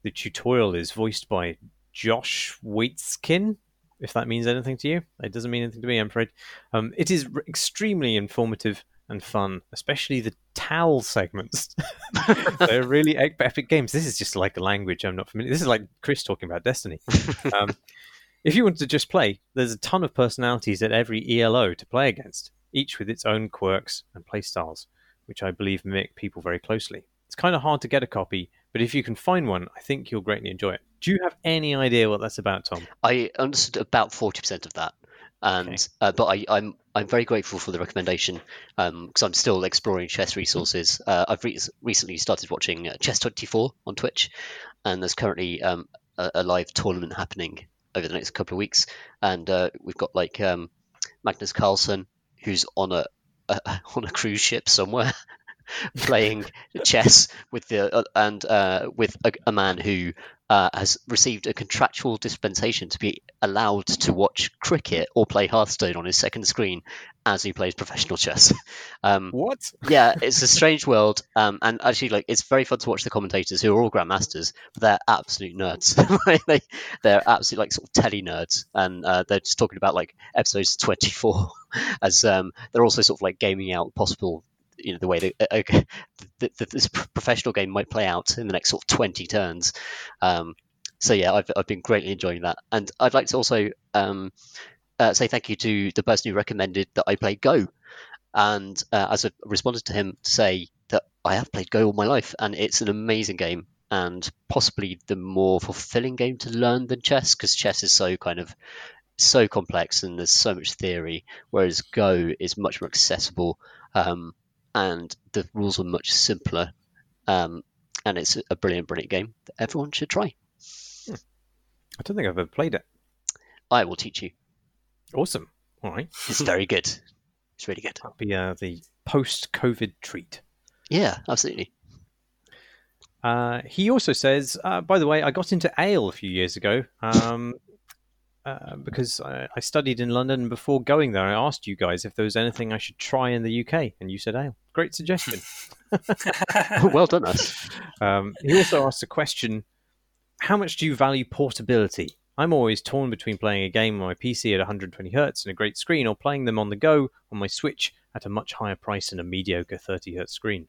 The tutorial is voiced by Josh Waitzkin, if that means anything to you. It doesn't mean anything to me, I'm afraid. Um, it is r- extremely informative and fun, especially the TAL segments. They're really epic games. This is just like a language I'm not familiar. This is like Chris talking about Destiny. Um, if you want to just play, there's a ton of personalities at every ELO to play against, each with its own quirks and playstyles which I believe mimic people very closely. It's kind of hard to get a copy, but if you can find one, I think you'll greatly enjoy it. Do you have any idea what that's about, Tom? I understood about forty percent of that, and okay. uh, but I, am I'm, I'm very grateful for the recommendation because um, I'm still exploring chess resources. Uh, I've re- recently started watching uh, Chess Twenty Four on Twitch, and there's currently um, a, a, live tournament happening over the next couple of weeks, and uh, we've got like um, Magnus Carlsen who's on a on a cruise ship somewhere playing chess with the uh, and uh, with a, a, man who uh, has received a contractual dispensation to be allowed to watch cricket or play Hearthstone on his second screen as he plays professional chess. Um, what? yeah, it's a strange world, um, and actually, like, it's very fun to watch the commentators who are all grandmasters, but they're absolute nerds. they, they're absolute like sort of telly nerds, and uh, they're just talking about like episodes twenty four, as um, they're also sort of like gaming out possible you know the way that, uh, this professional game might play out in the next sort of 20 turns um, so yeah I've, I've been greatly enjoying that and i'd like to also um, uh, say thank you to the person who recommended that i play go and uh, as i responded to him to say that i have played go all my life and it's an amazing game and possibly the more fulfilling game to learn than chess because chess is so kind of so complex and there's so much theory whereas go is much more accessible um, and the rules are much simpler. Um, and it's a brilliant, brilliant game that everyone should try. Hmm. I don't think I've ever played it. I will teach you. Awesome. All right. It's very good. It's really good. That'll be uh, the post-COVID treat. Yeah, absolutely. Uh, he also says, uh, by the way, I got into ale a few years ago. Um, uh, because I, I, studied in London. And before going there, I asked you guys if there was anything I should try in the UK, and you said ale. Great suggestion. well done, us. Um, he also asked a question: How much do you value portability? I'm always torn between playing a game on my PC at 120 hertz and a great screen, or playing them on the go on my Switch at a much higher price and a mediocre 30 hertz screen.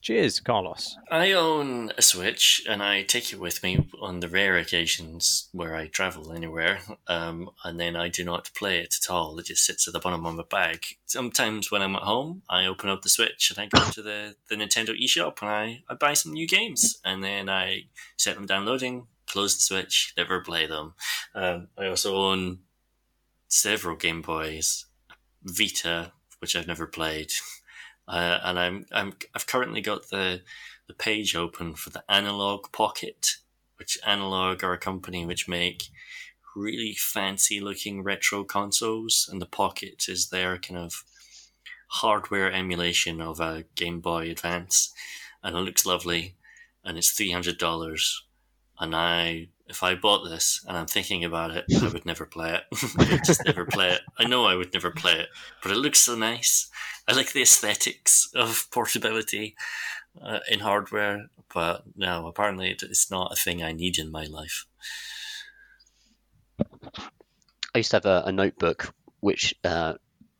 Cheers, Carlos. I own a Switch and I take it with me on the rare occasions where I travel anywhere. Um, and then I do not play it at all. It just sits at the bottom of my bag. Sometimes when I'm at home, I open up the Switch and I go to the, the Nintendo eShop and I, I buy some new games. And then I set them downloading, close the Switch, never play them. Um, I also own several Game Boys Vita, which I've never played, uh, and I'm I'm I've currently got the the page open for the Analog Pocket, which Analog are a company which make really fancy looking retro consoles, and the Pocket is their kind of hardware emulation of a Game Boy Advance, and it looks lovely, and it's three hundred dollars, and I if I bought this and I'm thinking about it, I would never play it. I just never play it. I know I would never play it, but it looks so nice. I like the aesthetics of portability uh, in hardware, but no, apparently it's not a thing I need in my life. I used to have a, a notebook which uh,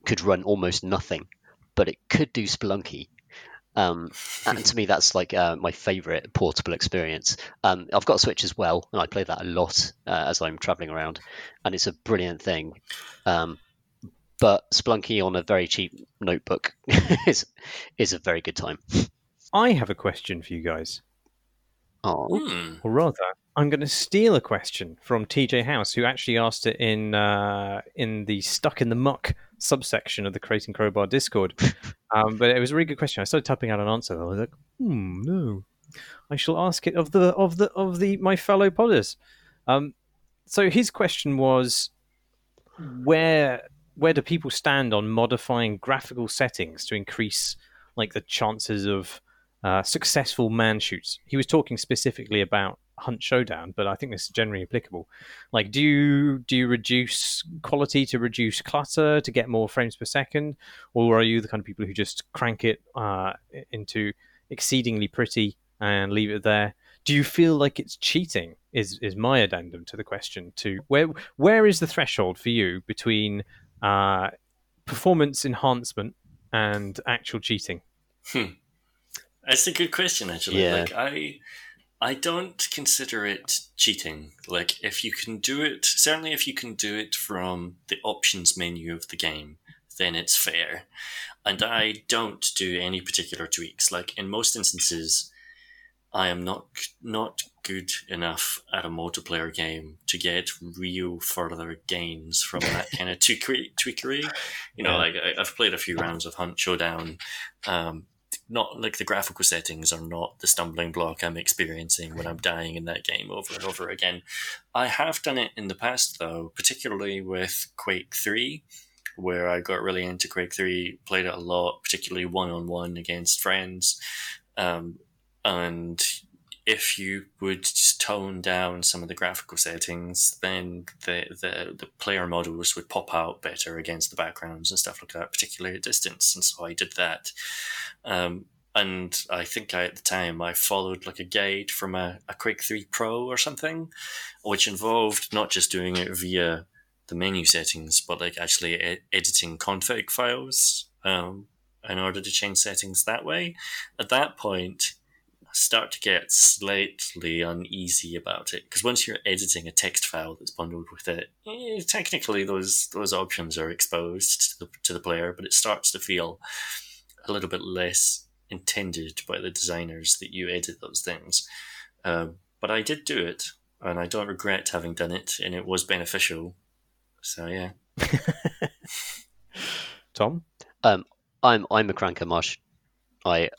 could run almost nothing, but it could do Spelunky. Um, and to me, that's like uh, my favorite portable experience. Um, I've got a Switch as well, and I play that a lot uh, as I'm traveling around, and it's a brilliant thing. Um, but Spelunky on a very cheap notebook is is a very good time. I have a question for you guys. Oh, Hmm. Or rather, I'm going to steal a question from TJ House, who actually asked it in uh, in the Stuck in the Muck subsection of the Crate and Crowbar Discord. um, but it was a really good question. I started typing out an answer. I was like, hmm, no. I shall ask it of the of the of the my fellow podders. Um, so his question was, where where do people stand on modifying graphical settings to increase like the chances of uh, successful man shoots. He was talking specifically about Hunt Showdown, but I think this is generally applicable. Like, do you do you reduce quality to reduce clutter to get more frames per second, or are you the kind of people who just crank it uh, into exceedingly pretty and leave it there? Do you feel like it's cheating? Is is my addendum to the question? To where where is the threshold for you between uh, performance enhancement and actual cheating? Hmm. That's a good question, actually. Yeah. Like I, I don't consider it cheating. Like if you can do it, certainly if you can do it from the options menu of the game, then it's fair. And I don't do any particular tweaks. Like in most instances, I am not not good enough at a multiplayer game to get real further gains from that kind of tweakery. tweakery. You know, Yeah. like I, I've played a few rounds of Hunt Showdown. Um, not like the graphical settings are not the stumbling block I'm experiencing when I'm dying in that game over and over again. I have done it in the past though, particularly with Quake 3, where I got really into Quake 3, played it a lot, particularly one on one against friends. Um, and if you would just tone down some of the graphical settings, then the, the, the player models would pop out better against the backgrounds and stuff like that, particularly at distance. And so I did that. Um, and I think I, at the time I followed like a guide from a, a Quake 3 Pro or something, which involved not just doing it via the menu settings, but like actually e- editing config files um, in order to change settings that way. At that point, start to get slightly uneasy about it because once you're editing a text file that's bundled with it, eh, technically those those options are exposed to the, to the player, but it starts to feel a little bit less intended by the designers that you edit those things. Um, but I did do it, and I don't regret having done it, and it was beneficial. So yeah, Tom? I'm I'm a cranker, Marsh. I,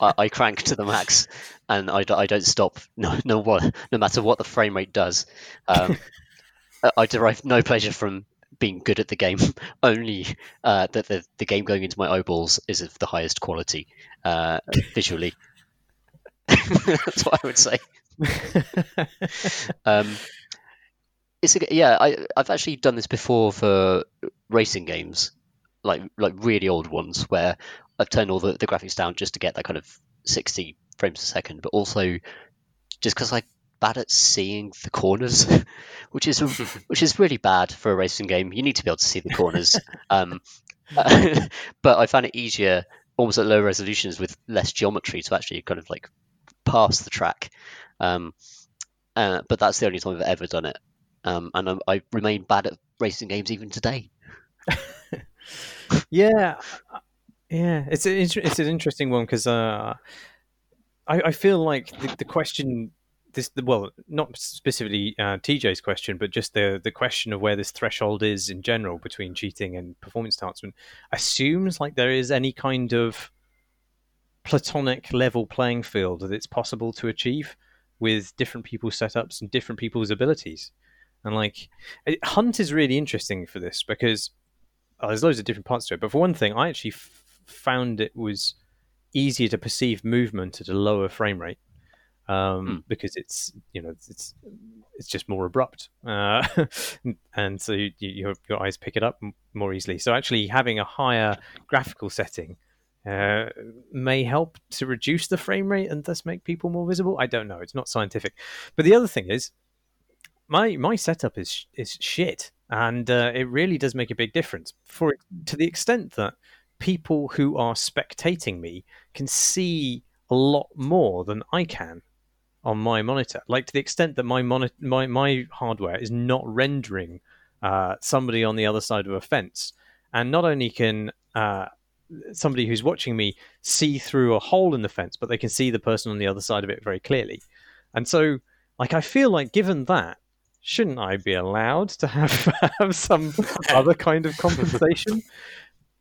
I I crank to the max, and I, I don't stop. No no what no matter what the frame rate does. Um, I- derive no pleasure from being good at the game. Only uh, that the the game going into my eyeballs is of the highest quality uh, visually. That's what I would say. Um, it's a, yeah. I I've actually done this before for racing games, like like really old ones, where I've turned all the, the graphics down just to get that kind of sixty frames per second, but also just because I'm bad at seeing the corners, which is which is really bad for a racing game. You need to be able to see the corners. um, but I found it easier, almost at low resolutions with less geometry, to actually kind of like pass the track. Um, uh, but that's the only time I've ever done it, um, and I, I remain bad at racing games even today. yeah, yeah. It's a, it's it's an interesting one because uh, I I feel like the, the question this well, not specifically uh, TJ's question, but just the the question of where this threshold is in general between cheating and performance enhancement assumes like there is any kind of platonic level playing field that it's possible to achieve with different people's setups and different people's abilities. And like, Hunt is really interesting for this because oh, there's loads of different parts to it. But for one thing, I actually found it was easier to perceive movement at a lower frame rate um, mm. because it's you know it's it's just more abrupt, uh, and so you, your your eyes pick it up more easily. So actually, having a higher graphical setting uh, may help to reduce the frame rate and thus make people more visible. I don't know; it's not scientific. But the other thing is, my my setup is is shit, and uh, it really does make a big difference for to the extent that people who are spectating me can see a lot more than I can on my monitor. Like to the extent that my monitor, my my hardware is not rendering uh, somebody on the other side of a fence, and not only can uh, somebody who's watching me see through a hole in the fence, but they can see the person on the other side of it very clearly. And so, like, I feel like given that, shouldn't I be allowed to have have some other kind of compensation?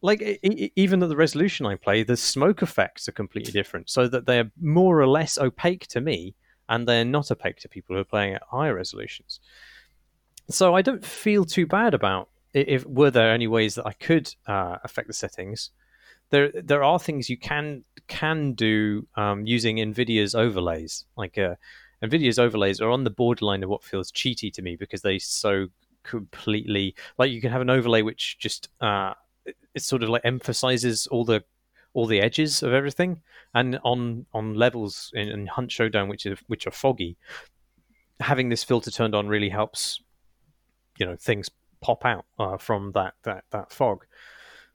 Like even at the resolution I play, the smoke effects are completely different, so that they're more or less opaque to me, and they're not opaque to people who are playing at higher resolutions. So I don't feel too bad about if were there any ways that I could uh, affect the settings. There, there are things you can can do um, using Nvidia's overlays. Like uh, Nvidia's overlays are on the borderline of what feels cheaty to me because they so completely like you can have an overlay which just uh, it sort of like emphasizes all the all the edges of everything, and on on levels in, in Hunt Showdown, which are which are foggy, having this filter turned on really helps. You know, things pop out uh, from that that that fog,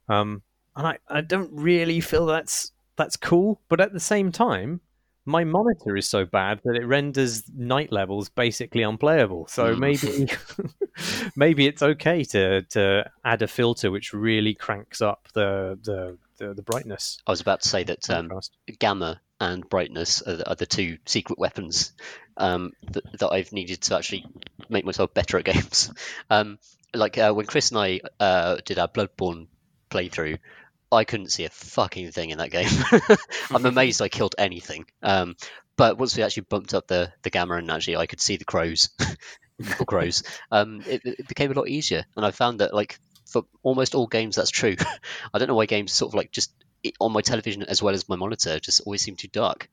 um, and I I don't really feel that's that's cool, but at the same time, my monitor is so bad that it renders night levels basically unplayable. So hmm. maybe maybe it's okay to to add a filter which really cranks up the the, the, the brightness. I was about to say that um, gamma and brightness are the, are the two secret weapons um, that, that, I've needed to actually make myself better at games. Um, like uh, when Chris and I uh, did our Bloodborne playthrough, I couldn't see a fucking thing in that game. I'm amazed I killed anything. Um, but once we actually bumped up the, the gamma and actually I could see the crows, little crows, um, it, it, became a lot easier. And I found that like for almost all games that's true. I don't know why games sort of like just on my television as well as my monitor just always seem too dark.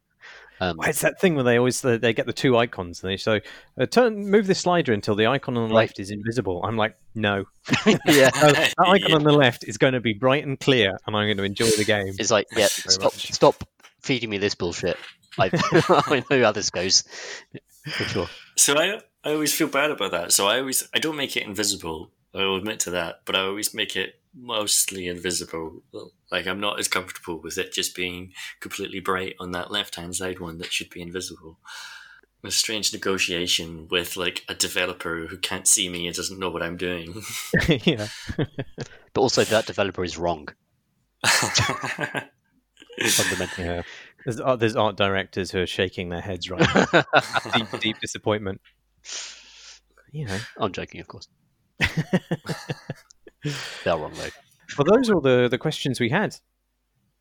Um, well, it's that thing where they always they get the two icons and they so uh, turn move this slider until the icon on the right. left is invisible. I'm like, no, yeah, that icon yeah. on the left is going to be bright and clear, and I'm going to enjoy the game. It's like, yeah, stop, stop feeding me this bullshit. I, I know how this goes for sure. So I I always feel bad about that. So I always I don't make it invisible. I will admit to that, but I always make it mostly invisible. Like I'm not as comfortable with it just being completely bright on that left hand side one that should be invisible. A strange negotiation with like a developer who can't see me and doesn't know what I'm doing. yeah. but also that developer is wrong. Fundamentally, yeah. There's, uh, there's art directors who are shaking their heads right now. deep, deep disappointment. You know, I'm joking, of course. They're wrong though. Well, those are all the, the questions we had.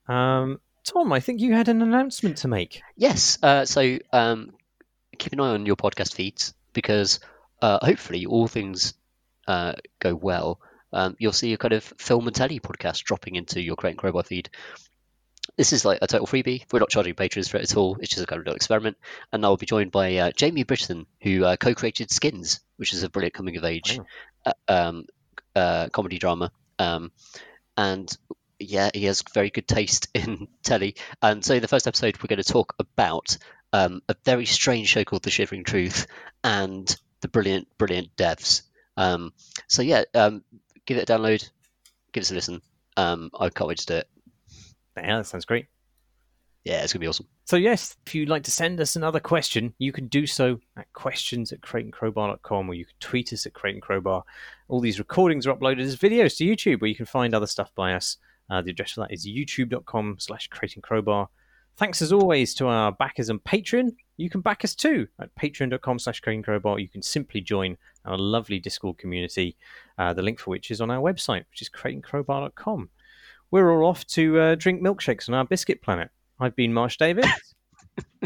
Um, Tom, I think you had an announcement to make. Yes. Uh, so um, keep an eye on your podcast feeds because uh, hopefully all things uh, go well. Um, you'll see a kind of film and telly podcast dropping into your Crate and Crowbar feed. This is like a total freebie. We're not charging patrons for it at all. It's just a kind of little experiment. And I'll be joined by uh, Jamie Brittain, who uh, co-created Skins, which is a brilliant coming of age wow. Uh, um, uh, comedy drama. Um, and yeah, he has very good taste in telly. And so, in the first episode, we're going to talk about um, a very strange show called The Shivering Truth and the brilliant, brilliant devs. Um, so, yeah, um, give it a download, give us a listen. Um, I can't wait to do it. Yeah, that sounds great. Yeah, it's going to be awesome. So, yes, if you'd like to send us another question, you can do so at questions at crateandcrowbar.com or you can tweet us at crateandcrowbar. All these recordings are uploaded as videos to YouTube where you can find other stuff by us. Uh, the address for that is youtube.com slash crateandcrowbar. Thanks as always to our backers and Patreon. you can back us too at patreon.com slash crowbar. You can simply join our lovely Discord community, uh, the link for which is on our website, which is crateandcrowbar.com. We're all off to uh, drink milkshakes on our biscuit planet. I've been Marsh Davies.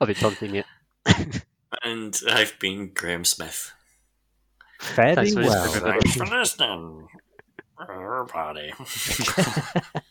I've been taunting it. And I've been Graham Smith. Fairly Thanks for well. listening, Thanks for listening, everybody.